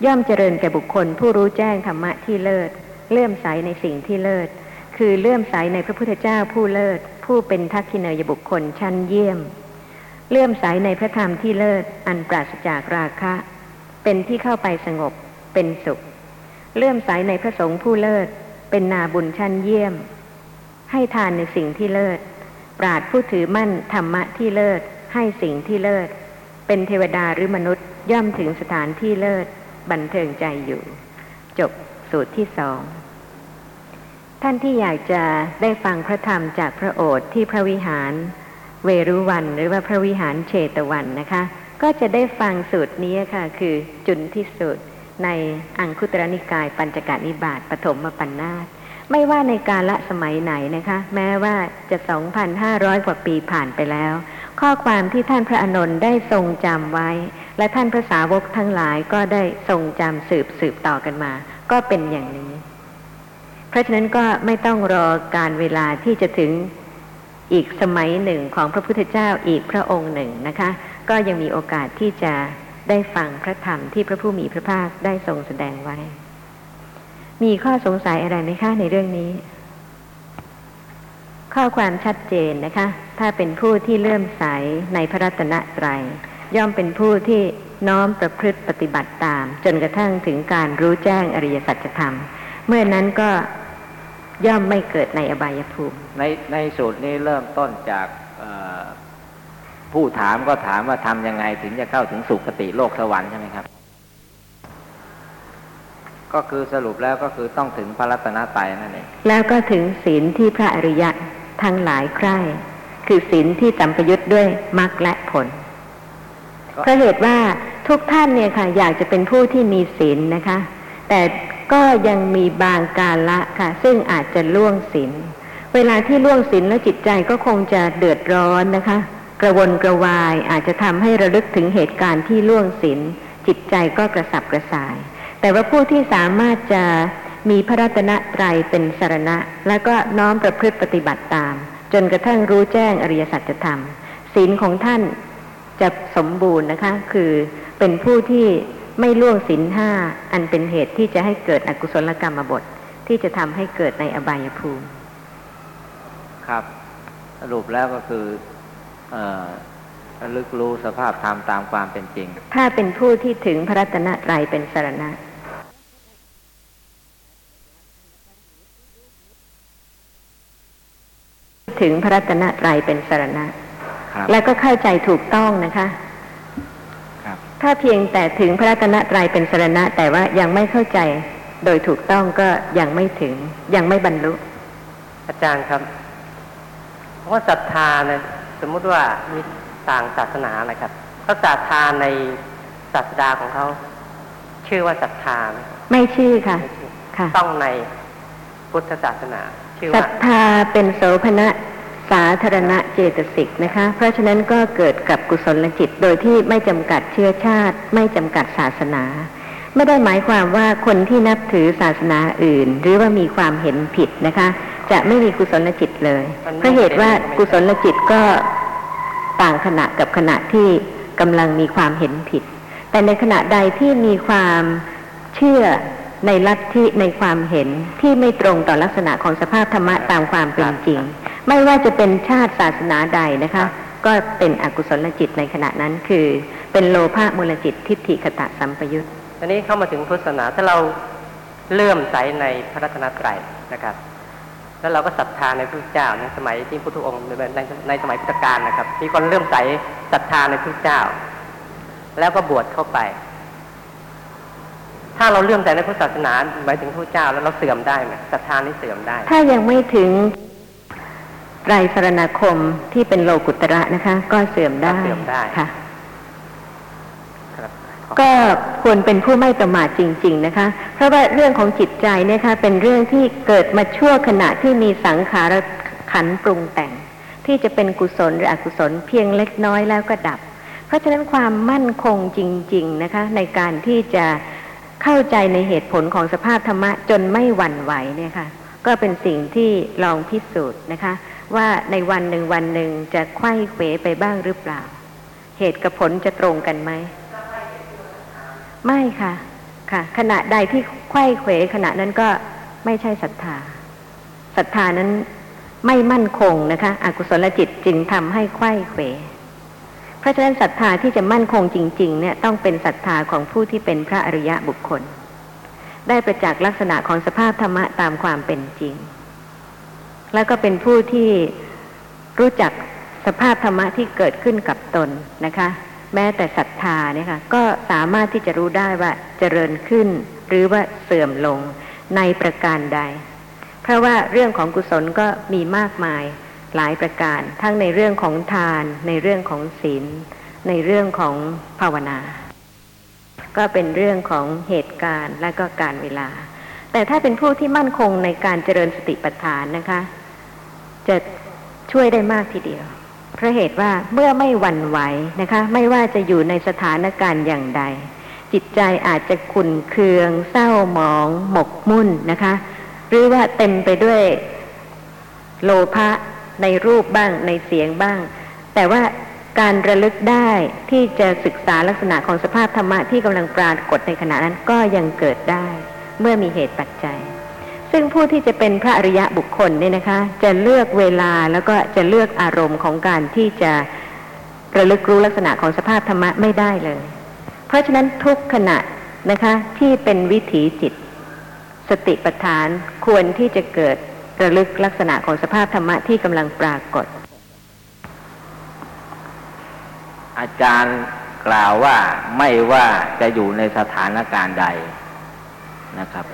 ย่อมเจริญแก่บุคคลผู้รู้แจ้งธรรมะที่เลิศ เลื่อมใสในสิ่งที่เลิศ คือเลื่อมใสในพระพุทธเจ้าผู้เลิศ ผู้เป็นทักขิเนยบุคคลชั้นเยี่ยม เลื่อมใสในพระธรรมที่เลิศ อันปราศจากราคะ เป็นที่เข้าไปสงบ เป็นสุข เลื่อมใสในพระสงฆ์ผู้เลิศ เป็นนาบุญชั้นเยี่ยม ให้ทานในสิ่งที่เลิศ ปราดผู้ถือมั่นธรรมะที่เลิศ ให้สิ่งที่เลิศ เป็นเทวดาหรือมนุษย์ย่อมถึงสถานที่เลิศ บันเทิงใจอยู่ จบสูตรที่สอง ท่านที่อยากจะได้ฟังพระธรรมจากพระโอษฐ์ที่พระวิหาร เวรุวันหรือว่าพระวิหารเชตวันนะคะ ก็จะได้ฟังสูตรนี้ค่ะ คือจุนที่สุดในอังคุตรนิกายปัญจกานิบาตปฐมปัญนาตไม่ว่าในกาละสมัยไหนนะคะ แม้ว่าจะ 2,500 กว่าปีผ่านไปแล้ว ข้อความที่ท่านพระอนนท์ได้ทรงจำไว้ และท่านพระสาวกทั้งหลายก็ได้ทรงจำสืบสืบต่อกันมา ก็เป็นอย่างนี้ ราะฉะนั้นก็ไม่ต้องรอการเวลาที่จะถึงอีกสมัยหนึ่งของพระพุทธเจ้าอีกพระองค์หนึ่งนะคะ ก็ยังมีโอกาสที่จะได้ฟังพระธรรมที่พระผู้มีพระภาคได้ทรงแสดงไว้ มีข้อสงสัยอะไรไหมคะในเรื่องนี้ ข้อความชัดเจนนะคะ ถ้าเป็นผู้ที่เลื่อมใสในพระรัตนตรัยย่อมเป็นผู้ที่น้อมประพฤติปฏิบัติตาม จนกระทั่งถึงการรู้แจ้งอริยสัจธรรม เมื่อนั้นก็ ย่อมไม่เกิดในอบายภูมิ ในในสูตรนี้เริ่มต้นจากเอ่อผู้ถามก็ถามว่าทำยังไงถึงจะเข้าถึงสุคติโลกสวรรค์ใช่ไหมครับ ก็คือสรุปแล้วก็คือต้องถึงพระรัตนตรัยนั่นเองแล้วก็ถึงศีลที่พระอริยะทั้งหลายใคร่คือศีลที่สัมปยุทธ์ด้วยมรรคและผลก็เพราะเหตุว่าทุกท่านเนี่ยค่ะ อยากจะเป็นผู้ที่มีศีลนะคะ แต่ ก็ยังมีบางกาละค่ะ ซึ่งอาจจะล่วงศีลเวลาที่ล่วงศีลแล้วจิตใจก็คงจะเดือดร้อนนะคะ กระวนกระวายอาจจะทำให้ระลึกถึงเหตุการณ์ที่ล่วงศีลจิตใจก็กระสับกระส่าย แต่ว่าผู้ที่สามารถจะมีพระรัตนตรัยเป็นสารณะ แล้วก็น้อมประพฤติปฏิบัติตาม จนกระทั่งรู้แจ้งอริยสัจธรรมศีลของท่านจะสมบูรณ์นะคะ คือเป็นผู้ที่ ไม่ล่วงศีลห้าอันเป็นเหตุที่จะให้เกิดอกุศลกรรมบทที่จะทำให้เกิดในอบายภูมิ ครับ สรุปแล้วก็คือเอ่อระลึกรู้สภาพธรรมตามความเป็นจริง ถ้าเป็นผู้ที่ถึงพระรัตนตรัยเป็นสรณะถึงพระรัตนตรัยเป็นสรณะครับแล้วก็เข้าใจถูกต้องนะคะครับ ถ้าเพียงแต่ถึงพระรัตนตรัยเป็นสรณะ แต่ว่ายังไม่เข้าใจโดยถูกต้องก็ยังไม่ถึง ยังไม่บรรลุ อาจารย์ครับ เพราะว่าศรัทธาเนี่ยสมมุติว่ามีต่างศาสนานะครับเขาศรัทธาในศาสดาของเขาชื่อว่าศรัทธาไหมไม่ชื่อค่ะค่ะ ต้องในพุทธศาสนา ชื่อศรัว่าทธาเป็นโสภณะ สาธารณะเจตสิกนะคะ เพราะฉะนั้นก็เกิดกับกุศลจิตโดยที่ไม่จำกัดเชื้อชาติ ไม่จำกัดศาสนา ไม่ได้หมายความว่าคนที่นับถือศาสนาอื่น หรือว่ามีความเห็นผิดนะคะ จะไม่มีกุศลจิตเลยเพราะเหตุว่ากุศลจิตก็ต่างขณะกับขณะที่กำลังมีความเห็นผิด แต่ในขณะใดที่มีความเชื่อในลัทธิในความเห็นที่ไม่ตรงต่อลักษณะของสภาพธรรมะตามความเป็นจริง ไม่ว่าจะเป็นชาติศาสนาใดนะคะ ก็เป็นอกุศลจิตในขณะนั้นคือ เป็นโลภะมูลจิตทิฏฐิคตะสัมปยุตตอนนี้เข้ามาถึงพุทธศาสนาถ้าเราเลื่อมใสในพระรัตนตรัยนะครับ แล้วเราก็ศรัทธาในพระเจ้าในสมัยที่พุทธองค์ในในในสมัยพุทธกาลนะครับ มีคนเลื่อมใสศรัทธาในพระเจ้า แล้วก็บวชเข้าไป ถ้าเราเลื่อมใสในพุทธศาสนาหมายถึงพระเจ้าแล้วเราเสื่อมได้ไหมศรัทธานี้เสื่อมได้ ถ้ายังไม่ถึง ไตรสรณคมที่เป็นโลกุตระนะคะ ก็เสื่อมได้ก็เสื่อมได้ค่ะครับก็ควรเป็นผู้ไม่ประมาทจริง ๆ นะคะ เพราะว่าเรื่องของจิตใจเนี่ยค่ะเป็นเรื่องที่เกิดมาชั่วขณะที่มีสังขารขันธ์ปรุงแต่ง ที่จะเป็นกุศลหรืออกุศลเพียงเล็กน้อยแล้วก็ดับ เพราะฉะนั้นความมั่นคงจริง ๆ นะคะ ในการที่จะเข้าใจในเหตุผลของสภาพธรรมะจนไม่หวั่นไหวเนี่ยค่ะ ก็เป็นสิ่งที่ลองพิสูจน์นะคะ ว่าในวันหนึ่งวันหนึ่งจะไข้เขวไปบ้างหรือเปล่า เหตุกับผลจะตรงกันไหม ไม่ค่ะ ค่ะ ขณะใดที่ไข้เขวขณะนั้นก็ไม่ใช่ศรัทธาศรัทธานั้นไม่มั่นคงนะคะ อกุศลจิตจึงทำให้ไข้เขวเพราะฉะนั้นศรัทธาที่จะมั่นคงจริง ๆ เนี่ยต้องเป็นศรัทธาของผู้ที่เป็นพระอริยะบุคคล ได้ประจักษ์ลักษณะของสภาพธรรมะตามความเป็นจริง แล้วก็เป็นผู้ที่รู้จักสภาพธรรมะที่เกิดขึ้นกับตนนะคะ แม้แต่ศรัทธาเนี่ยค่ะก็สามารถที่จะรู้ได้ว่าเจริญขึ้น หรือว่าเสื่อมลงในประการใด เพราะว่าเรื่องของกุศลก็มีมากมายหลายประการ ทั้งในเรื่องของทาน ในเรื่องของศีล ในเรื่องของภาวนา ก็เป็นเรื่องของเหตุการณ์และก็การเวลา แต่ถ้าเป็นผู้ที่มั่นคงในการเจริญสติปัฏฐานนะคะ จะช่วยได้มากทีเดียว เพราะเหตุว่าเมื่อไม่หวั่นไหวนะคะ ไม่ว่าจะอยู่ในสถานการณ์อย่างใด จิตใจอาจจะขุ่นเคือง เศร้าหมอง หมกมุ่นนะคะ หรือว่าเต็มไปด้วยโลภะในรูปบ้างในเสียงบ้าง แต่ว่าการระลึกได้ที่จะศึกษาลักษณะของสภาพธรรมะที่กำลังปรากฏในขณะนั้นก็ยังเกิดได้ เมื่อมีเหตุปัจจัย ซึ่งผู้ที่จะเป็นพระอริยะบุคคลเนี่ยนะคะ จะเลือกเวลาแล้วก็จะเลือกอารมณ์ของการที่จะระลึกรู้ลักษณะของสภาพธรรมะไม่ได้เลย เพราะฉะนั้นทุกขณะนะคะที่เป็นวิถีจิต สติปัฏฐานควรที่จะเกิดระลึกลักษณะของสภาพธรรมะที่กำลังปรากฏ อาจารย์กล่าวว่าไม่ว่าจะอยู่ในสถานการณ์ใดนะครับ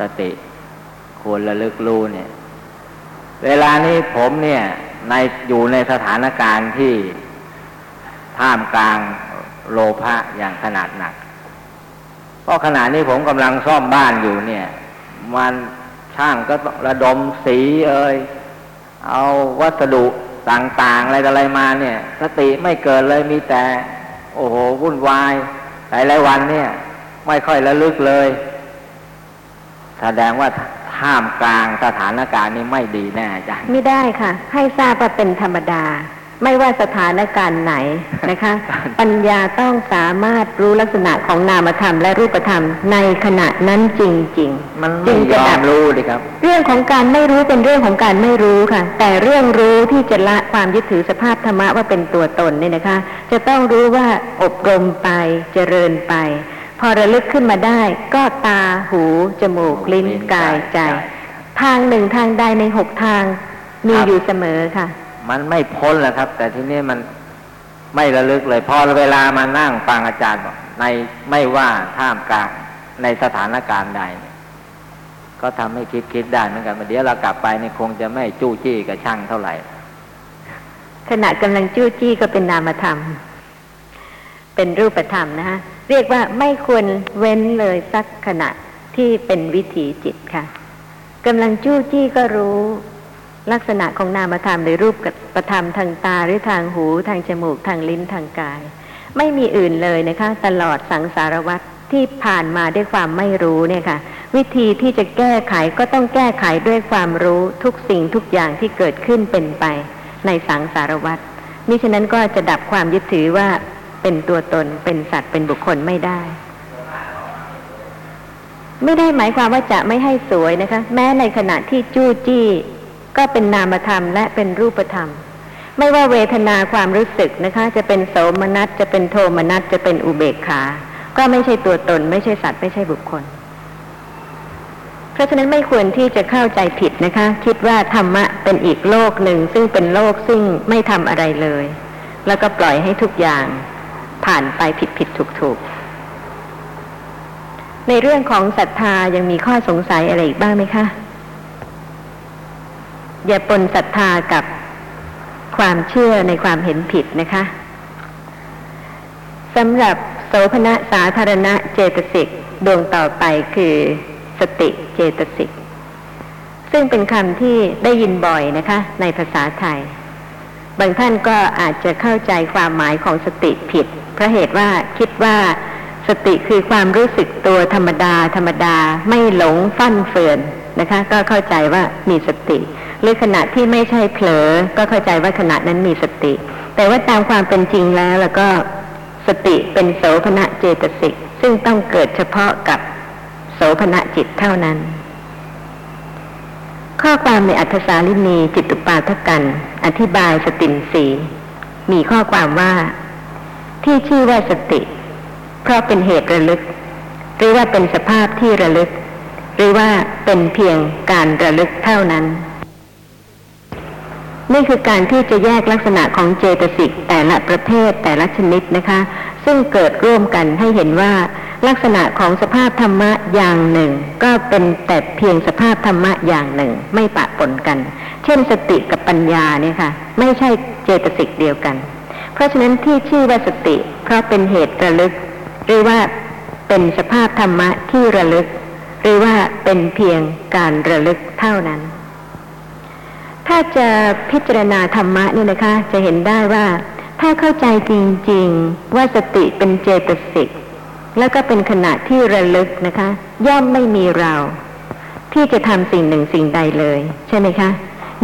สติ ควรระลึกรู้เนี่ย เวลานี้ผมเนี่ยในอยู่ในสถานการณ์ที่ท่ามกลางโลภะอย่างขนาดหนัก เพราะขณะนี้ผมกำลังซ่อมบ้านอยู่เนี่ย มันช่างก็ต้องระดมสีเอ่ยเอาวัสดุต่างๆ อะไรอะไรมาเนี่ย สติไม่เกิดเลยมีแต่ โอ้โหวุ่นวาย หลายๆวันเนี่ย ไม่ค่อยระลึกเลย แสดงว่า ท่ามกลางสถานการณ์นี้ไม่ดีแน่อาจารย์ไม่ได้ค่ะ ให้ทราบว่าเป็นธรรมดา ไม่ว่าสถานการณ์ไหนนะคะ ปัญญาต้องสามารถรู้ลักษณะของนามธรรมและรูปธรรมในขณะนั้นจริงๆ มันจึไม่งยจะอดัมบรู้ดิครับ เรื่องของการไม่รู้เป็นเรื่องของการไม่รู้ค่ะ แต่เรื่องรู้ที่จะละความยึดถือสภาพธรรมะว่าเป็นตัวตนเนี่ยนะคะ จะต้องรู้ว่าอบรมไปเจริญไป พอระลึกขึ้นมาได้ ก็ตาหู จมูก ลิ้นกายใจ ทางหนึ่งทางใดในหกทาง มีครับอยู่เสมอค่ะ มันไม่พ้นแหละครับ แต่ทีนี้มันไม่ระลึกเลย พอเวลามานั่งฟังอาจารย์บอกในไม่ว่าท่ามกลางในสถานการณ์ใดเนี่ยก็ทำให้คิดคิดได้เหมือนกันว่าเดี๋ยวเรากลับไปนี่คงจะไม่จู้จี้กับช่างเท่าไหร่ ขณะกำลังจู้จี้ก็เป็นนามธรรม เป็นรูปธรรมนะคะ เรียกว่าไม่ควรเว้นเลยสักขณะที่เป็นวิถีจิตค่ะกำลังจู้จี้ก็รู้ลักษณะของนามธรรมหรือรูปประธรรมทางตาหรือทางหู ทางจมูกทางลิ้นทางกาย ไม่มีอื่นเลยนะคะ ตลอดสังสารวัตรที่ผ่านมาด้วยความไม่รู้เนี่ยค่ะ วิธีที่จะแก้ไขก็ต้องแก้ไขด้วยความรู้ทุกสิ่งทุกอย่างที่เกิดขึ้นเป็นไปในสังสารวัตรมิฉะนั้นก็จะดับความยึดถือว่า เป็นตัวตนเป็นสัตว์เป็นบุคคลไม่ได้ ไม่ได้หมายความว่าจะไม่ให้สวยนะคะ แม้ในขณะที่จู้จี้ ก็เป็นนามธรรมและเป็นรูปธรรม ไม่ว่าเวทนาความรู้สึกนะคะ จะเป็นโสมนัสจะเป็นโทมนัสจะเป็นอุเบกขา ก็ไม่ใช่ตัวตน ไม่ใช่สัตว์ไม่ใช่บุคคลเพราะฉะนั้นไม่ควรที่จะเข้าใจผิดนะคะ คิดว่าธรรมะเป็นอีกโลกหนึ่ง ซึ่งเป็นโลกซึ่งไม่ทำอะไรเลย แล้วก็ปล่อยให้ทุกอย่าง ผ่านไปผิดผิดถูกถูกในเรื่องของศรัทธายังมีข้อสงสัยอะไรอีกบ้างไหมคะ อย่าปนศรัทธากับความเชื่อในความเห็นผิดนะคะสำหรับโสภณะสาธารณะเจตสิกดวงต่อไปคือสติเจตสิก ซึ่งเป็นคำที่ได้ยินบ่อยนะคะ ในภาษาไทย บางท่านก็อาจจะเข้าใจความหมายของสติผิด ราะเหตุว่าคิดว่าสติคือความรู้สึกตัวธรรมดา ธรรมดาไม่หลงฟั่นเฟือนนะคะ ก็เข้าใจว่ามีสติ หรือขณะที่ไม่ใช่เผลอ ก็เข้าใจว่าขณะนั้นมีสติ แต่ว่าตามความเป็นจริงแล้วแล้วก็สติเป็นโสภณะเจตสิกซึ่งต้องเกิดเฉพาะกับโสภณะจิตเท่านั้น ข้อความในอัธสาลินีจิตตุปาทกัน อธิบายสตินสีมีข้อความว่า ที่ชื่อว่าสติ เพราะเป็นเหตุระลึก หรือว่าเป็นสภาพที่ระลึก หรือว่าเป็นเพียงการระลึกเท่านั้น นี่คือการที่จะแยกลักษณะของเจตสิกแต่ละประเภทแต่ละชนิดนะคะ ซึ่งเกิดร่วมกันให้เห็นว่าลักษณะของสภาพธรรมะอย่างหนึ่ง ก็เป็นแต่เพียงสภาพธรรมะอย่างหนึ่ง ไม่ปะปนกัน เช่นสติกับปัญญาเนี่ยค่ะ ไม่ใช่เจตสิกเดียวกัน เพราะฉะนั้นที่ชื่อว่าสติ เพราะเป็นเหตุระลึก หรือว่าเป็นสภาพธรรมะที่ระลึก หรือว่าเป็นเพียงการระลึกเท่านั้น ถ้าจะพิจารณาธรรมะนี่นะคะ จะเห็นได้ว่า ถ้าเข้าใจจริง ๆ ว่าสติเป็นเจตสิกแล้วก็เป็นขณะที่ระลึกนะคะ ย่อมไม่มีเรา ที่จะทำสิ่งหนึ่งสิ่งใดเลย ใช่ไหมคะ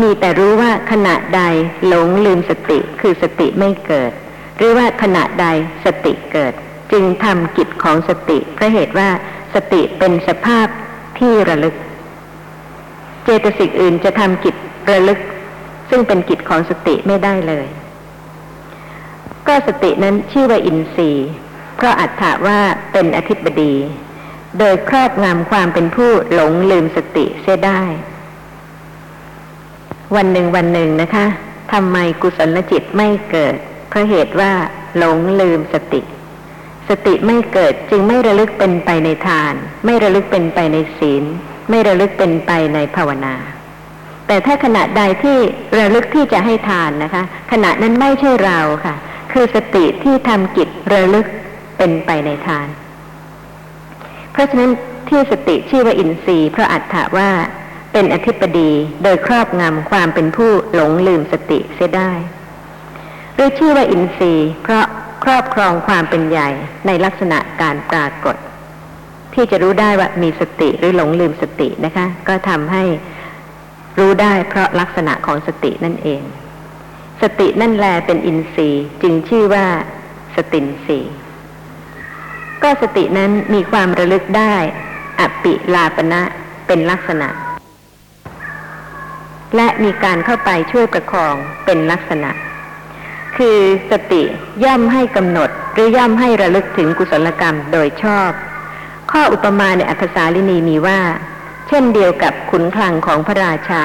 มีแต่รู้ว่าขณะใดหลงลืมสติคือสติไม่เกิด หรือว่าขณะใดสติเกิด จึงทำกิจของสติเพราะเหตุว่าสติเป็นสภาพที่ระลึก เจตสิกอื่นจะทำกิจระลึก ซึ่งเป็นกิจของสติไม่ได้เลย ก็สตินั้นชื่อว่าอินทรีย์เพราะอัตถาว่าเป็นอธิบดี โดยครอบงำความเป็นผู้หลงลืมสติเสียได้ วันหนึ่งวันหนึ่งนะคะทำไมกุศลจิตไม่เกิด เพราะเหตุว่าหลงลืมสติ สติไม่เกิดจึงไม่ระลึกเป็นไปในทาน ไม่ระลึกเป็นไปในศีล ไม่ระลึกเป็นไปในภาวนา แต่ถ้าขณะใดที่ระลึกที่จะให้ทานนะคะ ขณะนั้นไม่ใช่เราค่ะ คือสติที่ทำกิจระลึกเป็นไปในทาน เพราะฉะนั้นที่สติชื่อว่าอินทรีย์เพราะอัตถาว่า เป็นอธิปดีโดยครอบงำความเป็นผู้หลงลืมสติเสียได้หรือชื่อว่าอินทรีย์เพราะครอบครองความเป็นใหญ่ในลักษณะการปรากฏ ที่จะรู้ได้ว่ามีสติหรือหลงลืมสตินะคะ ก็ทำให้รู้ได้เพราะลักษณะของสตินั่นเอง สตินั่นแลเป็นอินทรีย์จึงชื่อว่าสตินทรีย์ก็สตินั้นมีความระลึกได้อปิลาปณะเป็นลักษณะ และมีการเข้าไปช่วยประคองเป็นลักษณะ คือสติย่อมให้กำหนดหรือย่อมให้ระลึกถึงกุศลกรรมโดยชอบ ข้ออุปมาในอัธสาลินีมีว่า เช่นเดียวกับขุนคลังของพระราชา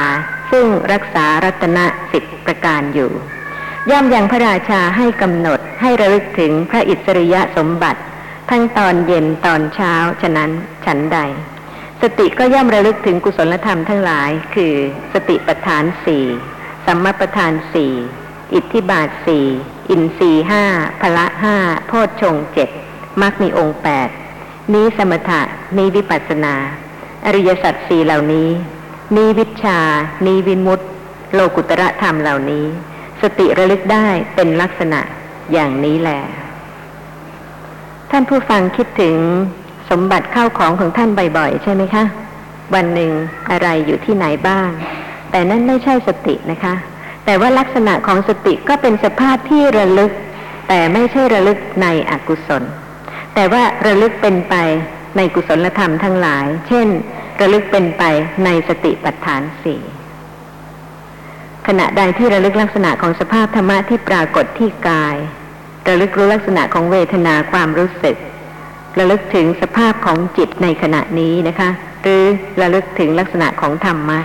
ซึ่งรักษารัตนสิบประการอยู่ ย่อมยังพระราชาให้กำหนดให้ระลึกถึงพระอิสริยสมบัติ ทั้งตอนเย็นตอนเช้าฉะนั้นฉันใด สติก็ย่อมระลึกถึงกุศลธรรมทั้งหลาย คือสติปัฏฐานสี่สัมมาปัฏฐานสี่อิทธิบาทสี่อินทรีห้าพละห้าโพชฌงเจ็ดมรรคมีองค์แปดนี้สมถะนี้วิปัสสนา อริยสัจสี่เหล่านี้ นี้วิชา นี้วิมุตติโลกุตระธรรมเหล่านี้ สติระลึกได้เป็นลักษณะอย่างนี้แหละท่านผู้ฟังคิดถึง สมบัติเข้าของของท่านบ่อยๆ ใช่ไหมคะ วันหนึ่งอะไรอยู่ที่ไหนบ้าง แต่นั่นไม่ใช่สตินะคะ แต่ว่าลักษณะของสติก็เป็นสภาพที่ระลึก แต่ไม่ใช่ระลึกในอกุศล แต่ว่าระลึกเป็นไปในกุศลธรรมทั้งหลาย เช่น ระลึกเป็นไปในสติปัฏฐานสี่ขณะใดที่ระลึกลักษณะของสภาพธรรมะที่ปรากฏที่กาย ระลึกรู้ลักษณะของเวทนาความรู้สึก ระลึกถึงสภาพของจิตในขณะนี้นะคะ หรือระลึกถึงลักษณะของธรรมะ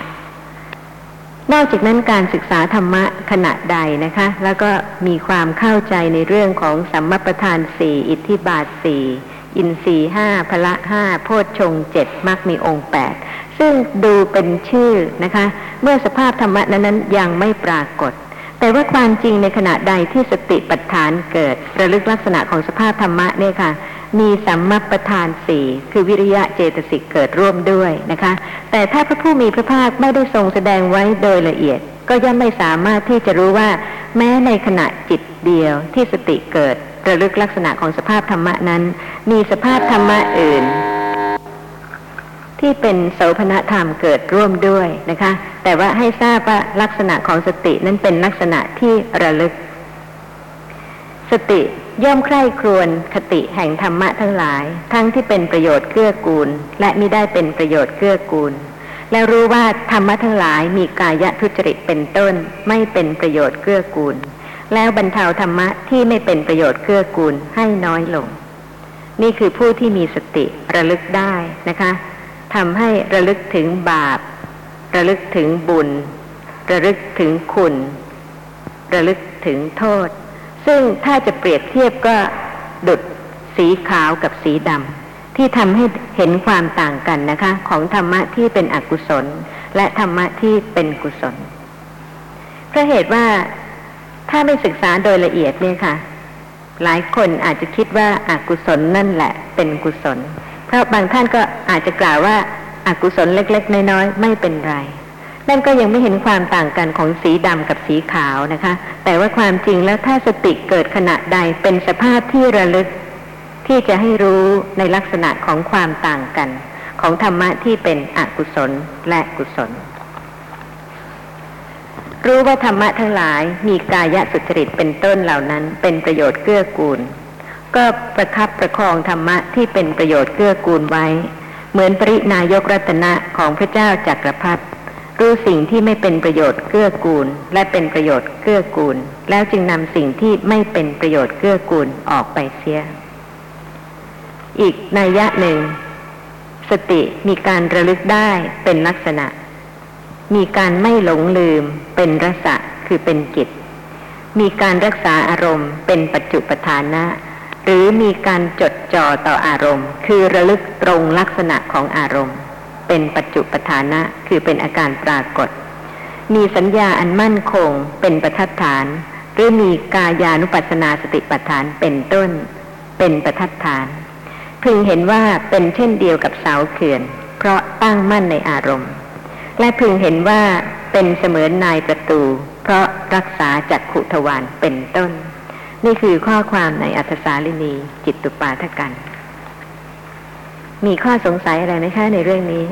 นอกจากนั้นการศึกษาธรรมะขณะใดนะคะ แล้วก็มีความเข้าใจในเรื่องของสัมมประธานสี่อิทธิบาทสี่อินทรีห้าพละห้าโพชฌงเจ็ดมรรคมีองค์แปดซึ่งดูเป็นชื่อนะคะ เมื่อสภาพธรรมะนั้นๆยังไม่ปรากฏ แต่ว่าความจริงในขณะใดที่สติปัฏฐานเกิด ระลึกลักษณะของสภาพธรรมะเนี่ยค่ะ มีสัมมาประธานสี่คือวิริยะเจตสิกเกิดร่วมด้วยนะคะ แต่ถ้าพระผู้มีพระภาคไม่ได้ทรงแสดงไว้โดยละเอียด ก็ย่อมไม่สามารถที่จะรู้ว่า แม้ในขณะจิตเดียวที่สติเกิดระลึกลักษณะของสภาพธรรมะนั้น มีสภาพธรรมะอื่น ที่เป็นโสภณธรรมเกิดร่วมด้วยนะคะ แต่ว่าให้ทราบว่าลักษณะของสตินั้นเป็นลักษณะที่ระลึก สติ ย่อมใคร่ครวญคติแห่งธรรมะทั้งหลาย ทั้งที่เป็นประโยชน์เกื้อกูล และมิได้เป็นประโยชน์เกื้อกูล แล้วรู้ว่าธรรมะทั้งหลายมีกายทุจริตเป็นต้น ไม่เป็นประโยชน์เกื้อกูล แล้วบรรเทาธรรมะที่ไม่เป็นประโยชน์เกื้อกูลให้น้อยลง นี่คือผู้ที่มีสติระลึกได้นะคะทำให้ระลึกถึงบาป ระลึกถึงบุญ ระลึกถึงคุณ ระลึกถึงโทษ ซึ่งถ้าจะเปรียบเทียบก็ดุดสีขาวกับสีดำที่ทำให้เห็นความต่างกันนะคะ ของธรรมะที่เป็นอกุศล และธรรมะที่เป็นกุศลเพราะเหตุว่าถ้าไม่ศึกษาโดยละเอียดเนี่ยค่ะ หลายคนอาจจะคิดว่าอากุศลนั่นแหละ เป็นกุศล เพราะบางท่านก็อาจจะกล่าวว่าอากุศลเล็ก ๆ น้อยๆไม่เป็นไร นั่นก็ยังไม่เห็นความต่างกันของสีดำกับสีขาวนะคะ แต่ว่าความจริงแล้วถ้าสติเกิดขณะใดเป็นสภาพที่ระลึก ที่จะให้รู้ในลักษณะของความต่างกัน ของธรรมะที่เป็นอกุศลและกุศล รู้ว่าธรรมะทั้งหลายมีกายสุจริตเป็นต้นเหล่านั้น เป็นประโยชน์เกื้อกูล ก็ประคับประคองธรรมะที่เป็นประโยชน์เกื้อกูลไว้ เหมือนปรินายกรัตนะของพระเจ้าจักรพรรดิ รู้สิ่งที่ไม่เป็นประโยชน์เกื้อกูล และเป็นประโยชน์เกื้อกูล แล้วจึงนำสิ่งที่ไม่เป็นประโยชน์เกื้อกูลออกไปเสีย อีกนัยยะหนึ่ง สติมีการระลึกได้เป็นลักษณะ มีการไม่หลงลืม เป็นรสะคือเป็นกิจ มีการรักษาอารมณ์ เป็นปัจจุปทานะ หรือมีการจดจ่อต่ออารมณ์ คือระลึกตรงลักษณะของอารมณ์ เป็นปัจจุปทานะคือเป็นอาการปรากฏ มีสัญญาอันมั่นคง เป็นประทัดฐาน หรือมีกายานุปัสนาสติปัฏฐานเป็นต้น เป็นประทัดฐาน พึงเห็นว่าเป็นเช่นเดียวกับเสาเขื่อน เพราะตั้งมั่นในอารมณ์ และพึงเห็นว่าเป็นเสมือนนายประตู เพราะรักษาจักขุทวารเป็นต้น นี่คือข้อความในอัธสาลินีจิตตุปาทกัน มีข้อสงสัยอะไรไหมคะในเรื่องนี้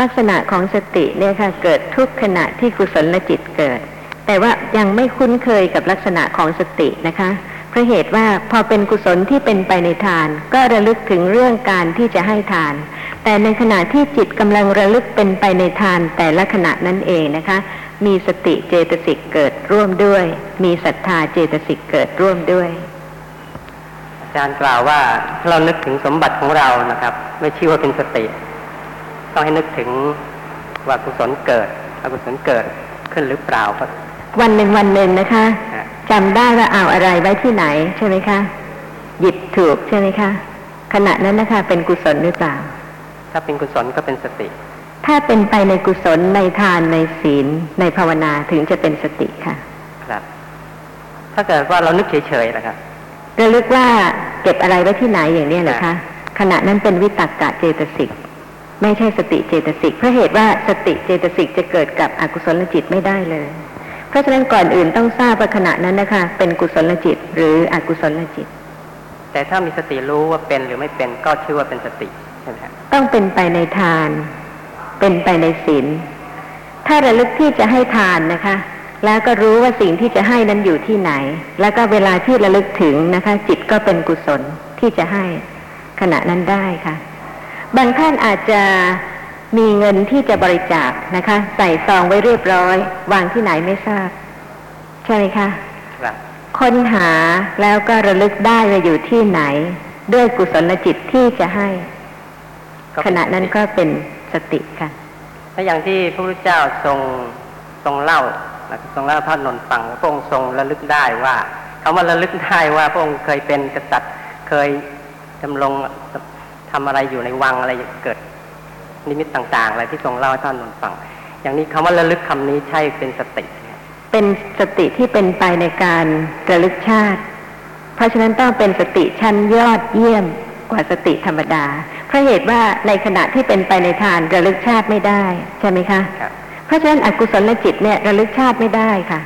ลักษณะของสติเนี่ยค่ะเกิดทุกขณะที่กุศลจิตเกิด แต่ว่ายังไม่คุ้นเคยกับลักษณะของสตินะคะเพราะเหตุว่าพอเป็นกุศลที่เป็นไปในทาน ก็ระลึกถึงเรื่องการที่จะให้ทาน แต่ในขณะที่จิตกำลังระลึกเป็นไปในทานแต่ละขณะนั้นเองนะคะ มีสติเจตสิกเกิดร่วมด้วย มีศรัทธาเจตสิกเกิดร่วมด้วย จารย์กล่าวว่าถ้าเรานึกถึงสมบัติของเรานะครับ ไม่ชื่อว่าเป็นสติ ต้องให้นึกถึงว่ากุศลเกิดอกุศลเกิดขึ้นหรือเปล่าก็วันหนึ่งวันหนึ่งนะคะฮะจำได้ว่าเอาอะไรไว้ที่ไหนใช่ไหมคะ หยิบถูกใช่ไหมคะ ขณะนั้นนะคะ เป็นกุศลหรือเปล่า ถ้าเป็นกุศลก็เป็นสติ ถ้าเป็นไปในกุศลในทานในศีลในภาวนาถึงจะเป็นสติค่ะ ครับพถ้าเกิดว่าเรานึกเฉยๆนะครับ ระลึกว่าเก็บอะไรไว้ที่ไหนอย่างเนี้ยเหรอคะขณะนั้นเป็นวิตกกะเจตสิกไม่ใช่สติเจตสิกเพราะเหตุว่าสติเจตสิกจะเกิดกับอกุศลจิตไม่ได้เลย เพราะฉะนั้นก่อนอื่นต้องทราบว่าขณะนั้นนะคะ เป็นกุศลจิตหรืออกุศลจิต แต่ถ้ามีสติรู้ว่าเป็นหรือไม่เป็นก็ชื่อว่าเป็นสติใช่ไหมครับต้องเป็นไปในทาน เป็นไปในศีลถ้าระลึกที่จะให้ทานนะคะ แล้วก็รู้ว่าสิ่งที่จะให้นั้นอยู่ที่ไหน แล้วก็เวลาที่ระลึกถึงนะคะ จิตก็เป็นกุศลที่จะให้ขณะนั้นได้ค่ะ บางท่านอาจจะมีเงินที่จะบริจาคนะคะ ใส่ซองไว้เรียบร้อย วางที่ไหนไม่ทราบ ใช่ไหมคะครับค้นหาแล้วก็ระลึกได้ว่าอยู่ที่ไหน ด้วยกุศลจิตที่จะให้ก็ขเป็ณะนั้นก็เป็นสติค่ะถ้าอย่างที่พระพุทธเจ้าทรงทรงเล่า นะครับทรงเล่าพระนนท์ฟังพระองค์ทรงระลึกได้ว่าคำว่าระลึกได้ว่าพระองค์เคยเป็นกษัตริย์เคยดำรงทำอะไรอยู่ในวังอะไรเกิด นิมิตต่างๆ อะไรที่ทรงเล่าให้ท่านนนท์ฟัง อย่างนี้คำว่าระลึกคำนี้ใช่เป็นสติไหมเป็นสติที่เป็นไปในการระลึกชาติ เพราะฉะนั้นต้องเป็นสติชั้นยอดเยี่ยมกว่าสติธรรมดา เพราะเหตุว่าในขณะที่เป็นไปในทานระลึกชาติไม่ได้ ใช่ไหมคะครับ เพราะฉะนั้นอกุศลจิตเนี่ยระลึกชาติไม่ได้ค่ะ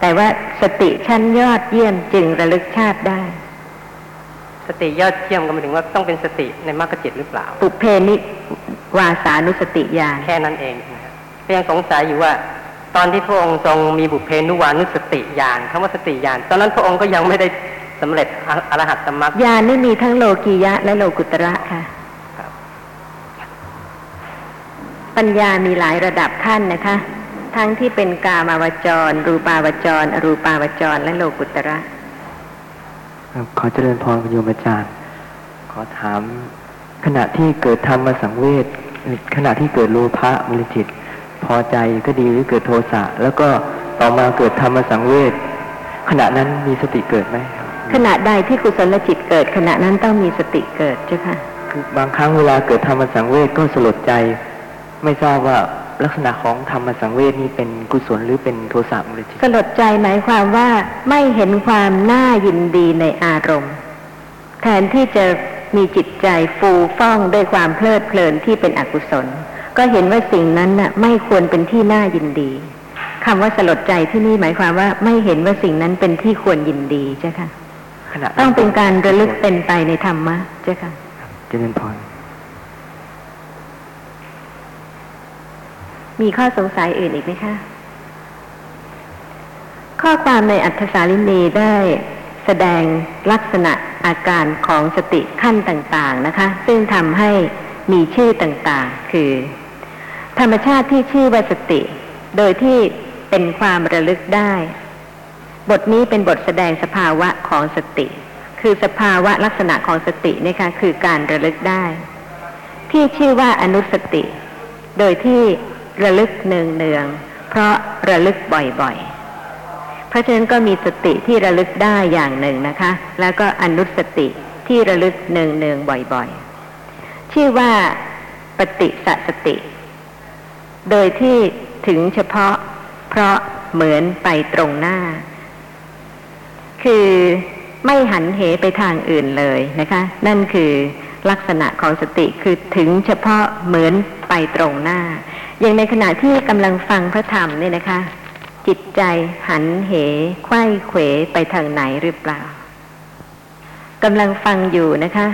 แต่ว่าสติชั้นยอดเยี่ยมจึงระลึกชาติได้ สติยอดเยี่ยมก็หมายถึงว่าต้องเป็นสติในมรรคจิตหรือเปล่า ปุเพนิวาสานุสติญาณแค่นั้นเองนะครับก็ยังสงสัยอยู่ว่าตอนที่พระองค์ทรงมีบุพเพนุวานุสติญาณคำว่าสติญาณตอนนั้นพระองค์ก็ยังไม่ได้สำเร็จออรหัตตมรรคญาณนี่มีทั้งโลกียะและโลกุตระค่ะ ครับ ปัญญามีหลายระดับขั้นนะคะ ทั้งที่เป็นกามาวจร รูปาวจร อรูปาวจร และโลกุตระครับขอเจริญพรคุณโยมอาจารย์ ขอถาม ขณะที่เกิดธรรมสังเวชขณะที่เกิดโลภะมลจิต พอใจก็ดีหรือเกิดโทสะแล้วก็ต่อมาเกิดธรรมสังเวชขณะนั้นมีสติเกิดไหมครับขณะใดที่กุศลจิตเกิด ขณะนั้นต้องมีสติเกิดเจ้าค่ะคือบางครั้งเวลาเกิดธรรมสังเวชก็สลดใจ ไม่ทราบว่าลักษณะของธรรมสังเวชนี่เป็นกุศลหรือเป็นโทสะมลจิตสลดใจหมายความว่าไม่เห็นความน่ายินดีในอารมณ์ แทนที่จะมีจิตใจฟูฟ่องด้วยความเพลิดเพลินที่เป็นอกุศล ก็เห็นว่าสิ่งนั้นน่ะ ไม่ควรเป็นที่น่ายินดีคำว่าสลดใจที่นี่หมายความว่าไม่เห็นว่าสิ่งนั้นเป็นที่ควรยินดีเจ้าค่ะขณะต้องเป็นการระลึกเป็นไปในธรรมะเจ้าค่ะเจริญพร มีข้อสงสัยอื่นอีกไหมคะ ข้อความในอัธสาลินีได้แสดงลักษณะอาการของสติขั้นต่างๆนะคะ ซึ่งทำให้มีชื่อต่างๆ คือ ธรรมชาติที่ชื่อว่าสติ โดยที่เป็นความระลึกได้ บทนี้เป็นบทแสดงสภาวะของสติ คือสภาวะลักษณะของสตินะคะคือการระลึกได้ ที่ชื่อว่าอนุสติ โดยที่ ระลึกเนืองเนืองๆเพราะระลึกบ่อยๆ เพราะฉะนั้นก็มีสติที่ระลึกได้อย่างหนึ่งนะคะ แล้วก็อนุสติที่ระลึกเนืองเนืองๆบ่อยๆ ชื่อว่าปฏิสัสติ โดยที่ถึงเฉพาะเพราะเหมือนไปตรงหน้า คือไม่หันเหไปทางอื่นเลยนะคะ นั่นคือลักษณะของสติคือถึงเฉพาะเหมือนไปตรงหน้า อย่างในขณะที่กำลังฟังพระธรรมเนี่ยนะคะ จิตใจหันเหไข้เขวไปทางไหนหรือเปล่ากำลังฟังอยู่นะคะ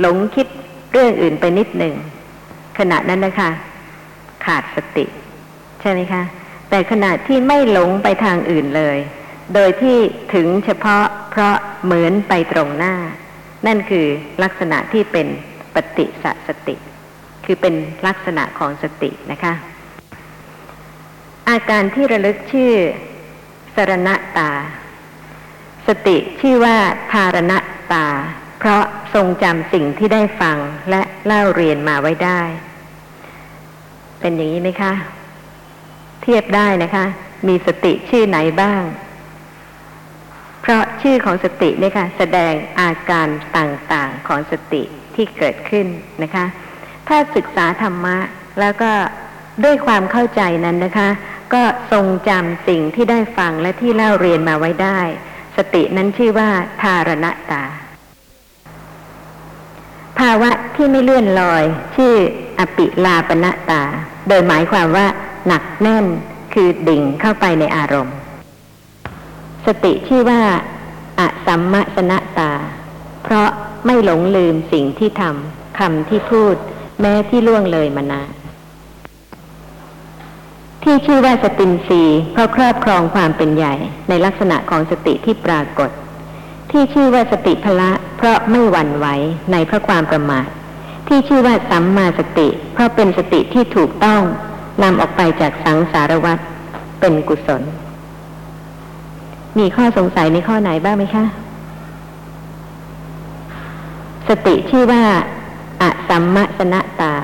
หลงคิดเรื่องอื่นไปนิดหนึ่งขณะนั้นนะคะ ขาดสติ ใช่ไหมคะ แต่ขณะที่ไม่หลงไปทางอื่นเลย โดยที่ถึงเฉพาะเพราะเหมือนไปตรงหน้า นั่นคือลักษณะที่เป็นปฏิสสติ คือเป็นลักษณะของสตินะคะ อาการที่ระลึกชื่อสรณตา สติชื่อว่าธารณตา เพราะทรงจำสิ่งที่ได้ฟังและเล่าเรียนมาไว้ได้ เป็นอย่างนี้ไหมคะ เทียบได้นะคะ มีสติชื่อไหนบ้างเพราะชื่อของสติเนี่ยค่ะแสดงอาการต่างๆของสติที่เกิดขึ้นนะคะ ถ้าศึกษาธรรมะ แล้วก็ด้วยความเข้าใจนั้นนะคะ ก็ทรงจำสิ่งที่ได้ฟังและที่เล่าเรียนมาไว้ได้ สตินั้นชื่อว่าทารณตา ภาวะที่ไม่เลื่อนลอย ชื่ออปิลาปณตา โดยหมายความว่าหนักแน่นคือดิ่งเข้าไปในอารมณ์ สติชื่อว่าอสัมมสนตา เพราะไม่หลงลืมสิ่งที่ทำคำที่พูด แม้ที่ล่วงเลยมานานที่ชื่อว่าสตินรีเพราะครอบครองความเป็นใหญ่ในลักษณะของสติที่ปรากฏ ที่ชื่อว่าสติพละเพราะไม่หวั่นไหวในพระความประมาท ที่ชื่อว่าสัมมาสติ เพราะเป็นสติที่ถูกต้องนำออกไปจากสังสารวัฏเป็นกุศล มีข้อสงสัยในข้อไหนบ้างไหมคะ สติชื่อว่า สัมมสนตา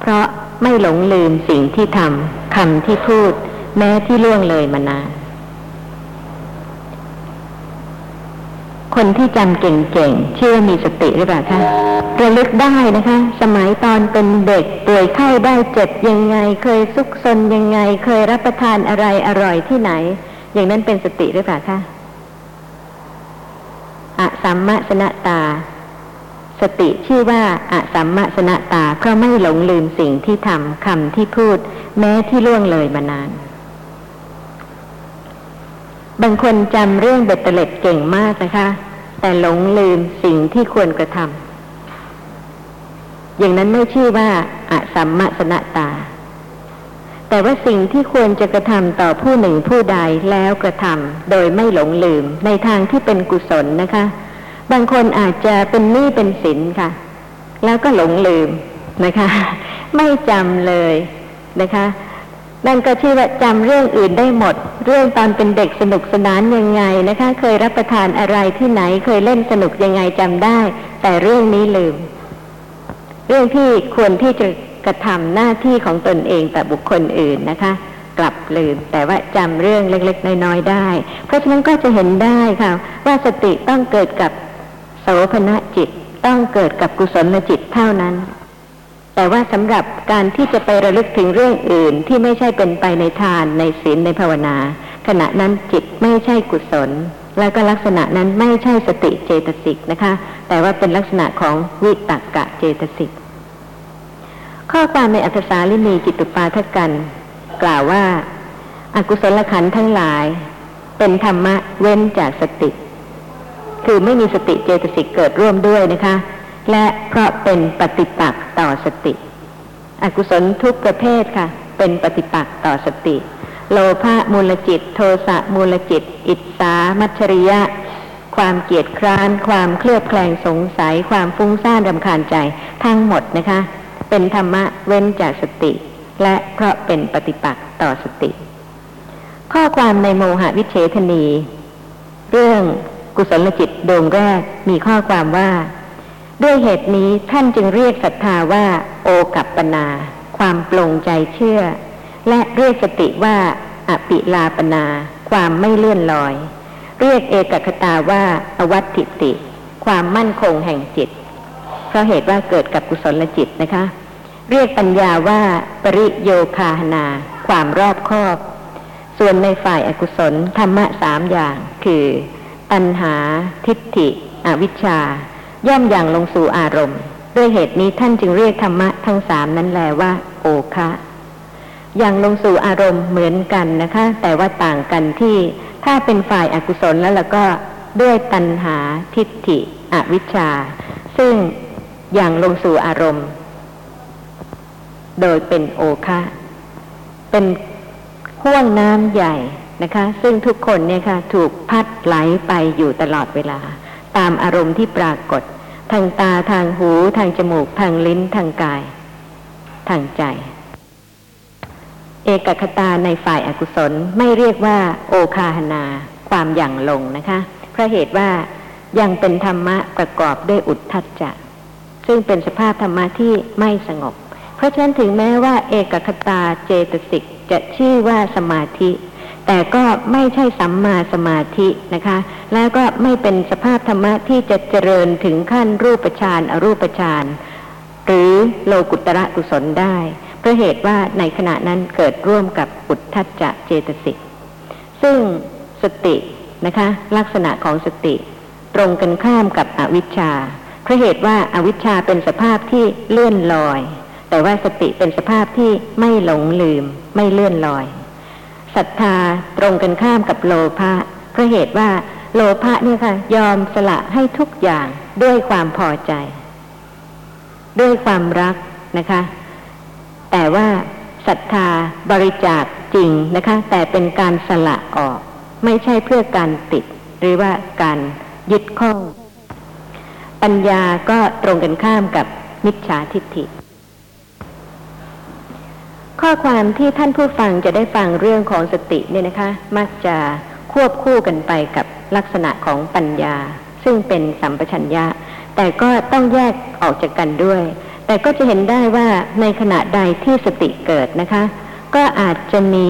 เพราะไม่หลงลืมสิ่งที่ทำคำที่พูด แม้ที่ล่วงเลยมานานคนที่จำเก่งๆ เชื่อมีสติหรือเปล่าคะระลึกได้นะคะ สมัยตอนเป็นเด็กป่วยไข้ได้เจ็บยังไง เคยซุกซนยังไง เคยรับประทานอะไรอร่อยที่ไหน อย่างนั้นเป็นสติหรือเปล่าคะอะสัมมสนตา สติชื่อว่าอะสัมมสนตาเพราะไม่หลงลืมสิ่งที่ทำคำที่พูด แม้ที่ล่วงเลยมานาน บางคนจำเรื่องเบ็ดเตล็ดเก่งมากนะคะ แต่หลงลืมสิ่งที่ควรกระทำอย่างนั้นไม่ชื่อว่าอะสัมมสนตา แต่ว่าสิ่งที่ควรจะกระทำต่อผู้หนึ่งผู้ใดแล้วกระทำโดยไม่หลงลืมในทางที่เป็นกุศลนะคะ บางคนอาจจะเป็นหนี้เป็นสินค่ะ แล้วก็หลงลืมนะคะ ไม่จำเลยนะคะนั่นก็ชื่อว่าจำเรื่องอื่นได้หมด เรื่องตอนเป็นเด็กสนุกสนานยังไงนะคะ เคยรับประทานอะไรที่ไหนเคยเล่นสนุกยังไงจำได้ แต่เรื่องนี้ลืม เรื่องที่ควรที่จะกระทำหน้าที่ของตนเองแต่บุคคลอื่นนะคะ กลับลืม แต่ว่าจำเรื่องเล็กๆน้อยๆได้ เพราะฉะนั้นก็จะเห็นได้ค่ะ ว่าสติต้องเกิดกับ โสภณจิตต้องเกิดกับกุศลจิตเท่านั้น แต่ว่าสำหรับการที่จะไประลึกถึงเรื่องอื่นที่ไม่ใช่เป็นไปในทานในศีลในภาวนา ขณะนั้นจิตไม่ใช่กุศล แล้วก็ลักษณะนั้นไม่ใช่สติเจตสิกนะคะ แต่ว่าเป็นลักษณะของวิตักกะเจตสิกข้อความในอัตสาลินีจิตุปาทกัน กล่าวว่าอากุศลขันธ์ทั้งหลาย เป็นธรรมะเว้นจากสติ คือไม่มีสติเจตสิกเกิดร่วมด้วยนะคะ และเพราะเป็นปฏิปักษ์ต่อสติ อกุศลทุกประเภทค่ะ เป็นปฏิปักษ์ต่อสติ โลภะมูลจิต โทสะมูลจิต อิจฉามัชริยะ ความเกียดคร้าน ความเคลือบแคลงสงสัย ความฟุ้งซ่านรำคาญใจทั้งหมดนะคะ เป็นธรรมะเว้นจากสติ และเพราะเป็นปฏิปักษ์ต่อสติ ข้อความในโมหะวิเฉทนี เรื่อง กุศลจิตดวงแรกมีข้อความว่า ด้วยเหตุนี้ท่านจึงเรียกศรัทธาว่า โอกัปปนา ความปลงใจเชื่อ และเรียกสติว่าอปิลาปนา ความไม่เลื่อนลอย เรียกเอกคตาว่า อวัตติติ ความมั่นคงแห่งจิต เพราะเหตุว่าเกิดกับกุศลจิตนะคะ เรียกปัญญาว่าปริโยคาหนา ความรอบคอบ ส่วนในฝ่ายอากุศลธรรมะสามอย่างคือ ตัณหา ทิฏฐิ อวิชชา ย่อมอย่างลงสู่อารมณ์ ด้วยเหตุนี้ท่านจึงเรียกธรรมะทั้งสามนั้นแลว่า โอคะอย่างลงสู่อารมณ์เหมือนกันนะคะ แต่ว่าต่างกันที่ถ้าเป็นฝ่ายอากุศลแล้วล้วก็ด้วยตัณหาทิฏฐิ อวิชชา ซึ่งอย่างลงสู่อารมณ์ โดยเป็นโอคะเป็นห่วงน้ำใหญ่ นะคะ ซึ่งทุกคนเนี่ยค่ะถูกพัดไหลไปอยู่ตลอดเวลา ตามอารมณ์ที่ปรากฏ ทางตาทางหูทางจมูก ทางลิ้นทางกาย ทางใจ เอกคตาในฝ่ายอากุศลไม่เรียกว่า โอคาหนา ความหยั่งลงนะคะเพราะเหตุว่ายังเป็นธรรมะประกอบด้วยอุทธัจจะ ซึ่งเป็นสภาพธรรมะที่ไม่สงบ เพราะฉะนั้นถึงแม้ว่า เอกคตาเจตสิกจะชื่อว่าสมาธิ แต่ก็ไม่ใช่สัมมาสมาธินะคะ แล้วก็ไม่เป็นสภาพธรรมะที่จะเจริญถึงขั้นรูปฌานอรูปฌานหรือโลกุตระกุศลได้เพราะเหตุว่าในขณะนั้นเกิดร่วมกับอุทธัจจะเจตสิกซึ่งสตินะคะ ลักษณะของสติ ตรงกันข้ามกับอวิชชาเพราะเหตุว่าอาวิชชาเป็นสภาพที่เลื่อนลอย แต่ว่าสติเป็นสภาพที่ไม่หลงลืม ไม่เลื่อนลอย ศรัทธาตรงกันข้ามกับโลภะเพราะเหตุว่าโลภะเนี่ยค่ะยอมสละให้ทุกอย่างด้วยความพอใจ ด้วยความรักนะคะ แต่ว่าศรัทธาบริจาคจริงนะคะ แต่เป็นการสละออก ไม่ใช่เพื่อการติด หรือว่าการยึดข้อง ปัญญาก็ตรงกันข้ามกับมิจฉาทิฏฐิ ข้อความที่ท่านผู้ฟังจะได้ฟังเรื่องของสติเนี่ยนะคะ มักจะควบคู่กันไปกับลักษณะของปัญญา ซึ่งเป็นสัมปชัญญะ แต่ก็ต้องแยกออกจากกันด้วย แต่ก็จะเห็นได้ว่าในขณะใดที่สติเกิดนะคะ ก็อาจจะมี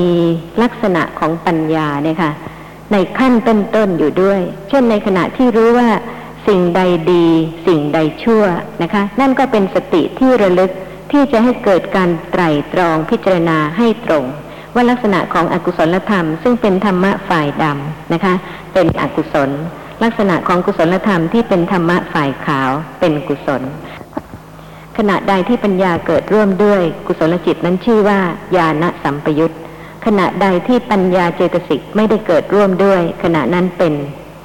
ลักษณะของปัญญาเนี่ยค่ะ ในขั้นต้นๆอยู่ด้วย เช่นในขณะที่รู้ว่าสิ่งใดดี สิ่งใดชั่วนะคะ นั่นก็เป็นสติที่ระลึก ที่จะให้เกิดการไตร่ตรองพิจารณาให้ตรง ว่าลักษณะของอกุศลธรรม ซึ่งเป็นธรรมะฝ่ายดำนะคะ เป็นอกุศล ลักษณะของกุศลธรรมที่เป็นธรรมะฝ่ายขาวเป็นกุศล ขณะใดที่ปัญญาเกิดร่วมด้วยกุศลจิตนั้นชื่อว่าญาณสัมปยุตขณะใดที่ปัญญาเจตสิกไม่ได้เกิดร่วมด้วย ขณะนั้นเป็น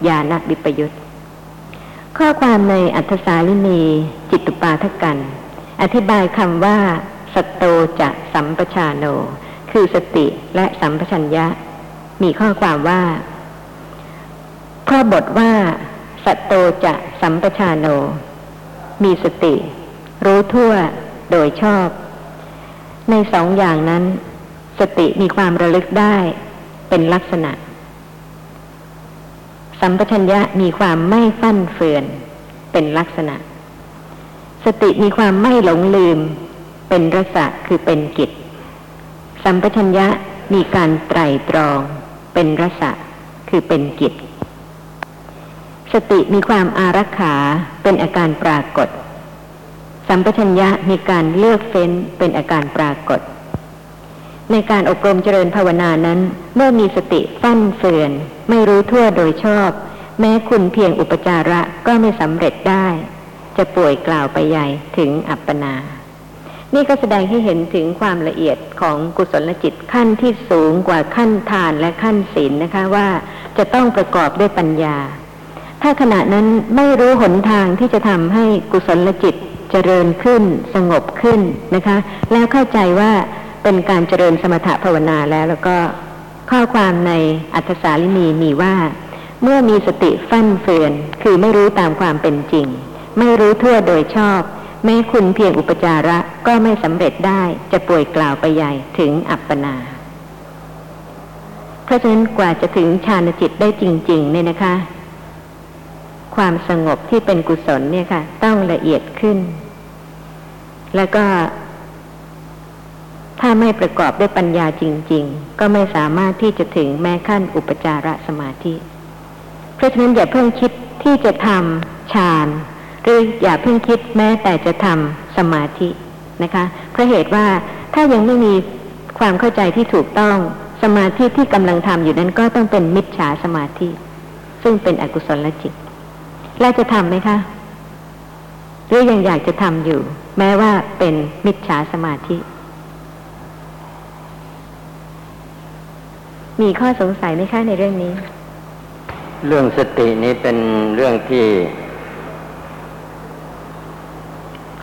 ญาณวิปยุตข้อความในอัธสาลินีจิตตุปาทกัน อธิบายคำว่า สตโตจะสัมปชาโน คือสติและสัมปชัญญะ มีข้อความว่าพราะบทว่า สตโตจะสัมปชาโน มีสติ รู้ทั่วโดยชอบ ในสองอย่างนั้น สติมีความระลึกได้เป็นลักษณะ สัมปชัญญะมีความไม่ฟั่นเฟือนเป็นลักษณะ สติมีความไม่หลงลืม เป็นรสะคือเป็นกิจ สัมปชัญญะมีการไตรตรอง เป็นรสะคือเป็นกิจ สติมีความอารักขาเป็นอาการปรากฏ สัมปชัญญะมีการเลือกเฟ้นเป็นอาการปรากฏ ในการอบรมเจริญภาวนานั้น เมื่อมีสติฟั่นเฟือน ไม่รู้ทั่วโดยชอบ แม้คุณเพียงอุปจาระก็ไม่สำเร็จได้ จะป่วยกล่าวไปใหญ่ถึงอัปปนา นี่ก็แสดงให้เห็นถึงความละเอียดของกุศลจิตขั้นที่สูงกว่าขั้นทานและขั้นศีลนะคะว่าจะต้องประกอบด้วยปัญญา ถ้าขณะนั้นไม่รู้หนทางที่จะทำให้กุศลจิตเจริญขึ้น สงบขึ้นนะคะ แล้วเข้าใจว่าเป็นการเจริญสมถะภาวนาแล้วแล้วก็ข้อความในอัธสาลินีมีว่า เมื่อมีสติฟั่นเฟือนคือไม่รู้ตามความเป็นจริง ไม่รู้ทั่วโดยชอบ แม้คุณเพียงอุปจาระก็ไม่สำเร็จได้จะป่วยกล่าวไปใหญ่ถึงอัปปนา เพราะฉะนั้นกว่าจะถึงฌานจิตได้จริง ๆ เนี่ยนะคะ ความสงบที่เป็นกุศลเนี่ยค่ะ ต้องละเอียดขึ้น แล้วก็ ถ้าไม่ประกอบด้วยปัญญาจริง ๆ ก็ไม่สามารถที่จะถึงแม้ขั้นอุปจารสมาธิ เพราะฉะนั้นอย่าเพิ่งคิดที่จะทำฌาน รืออย่าเพิ่งคิดแม้แต่จะทำสมาธินะคะ เพราะเหตุว่าถ้ายังไม่มีความเข้าใจที่ถูกต้องสมาธิที่กำลังทำอยู่นั้นก็ต้องเป็นมิจฉาสมาธิ ซึ่งเป็นอกุศลจิตแล้วจะทำไหมคะ หรือยังอยากจะทำอยู่ แม้ว่าเป็นมิจฉาสมาธิ มีข้อสงสัยไหมคะในเรื่องนี้ เรื่องสตินี้เป็นเรื่องที่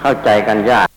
เข้าใจกันยาก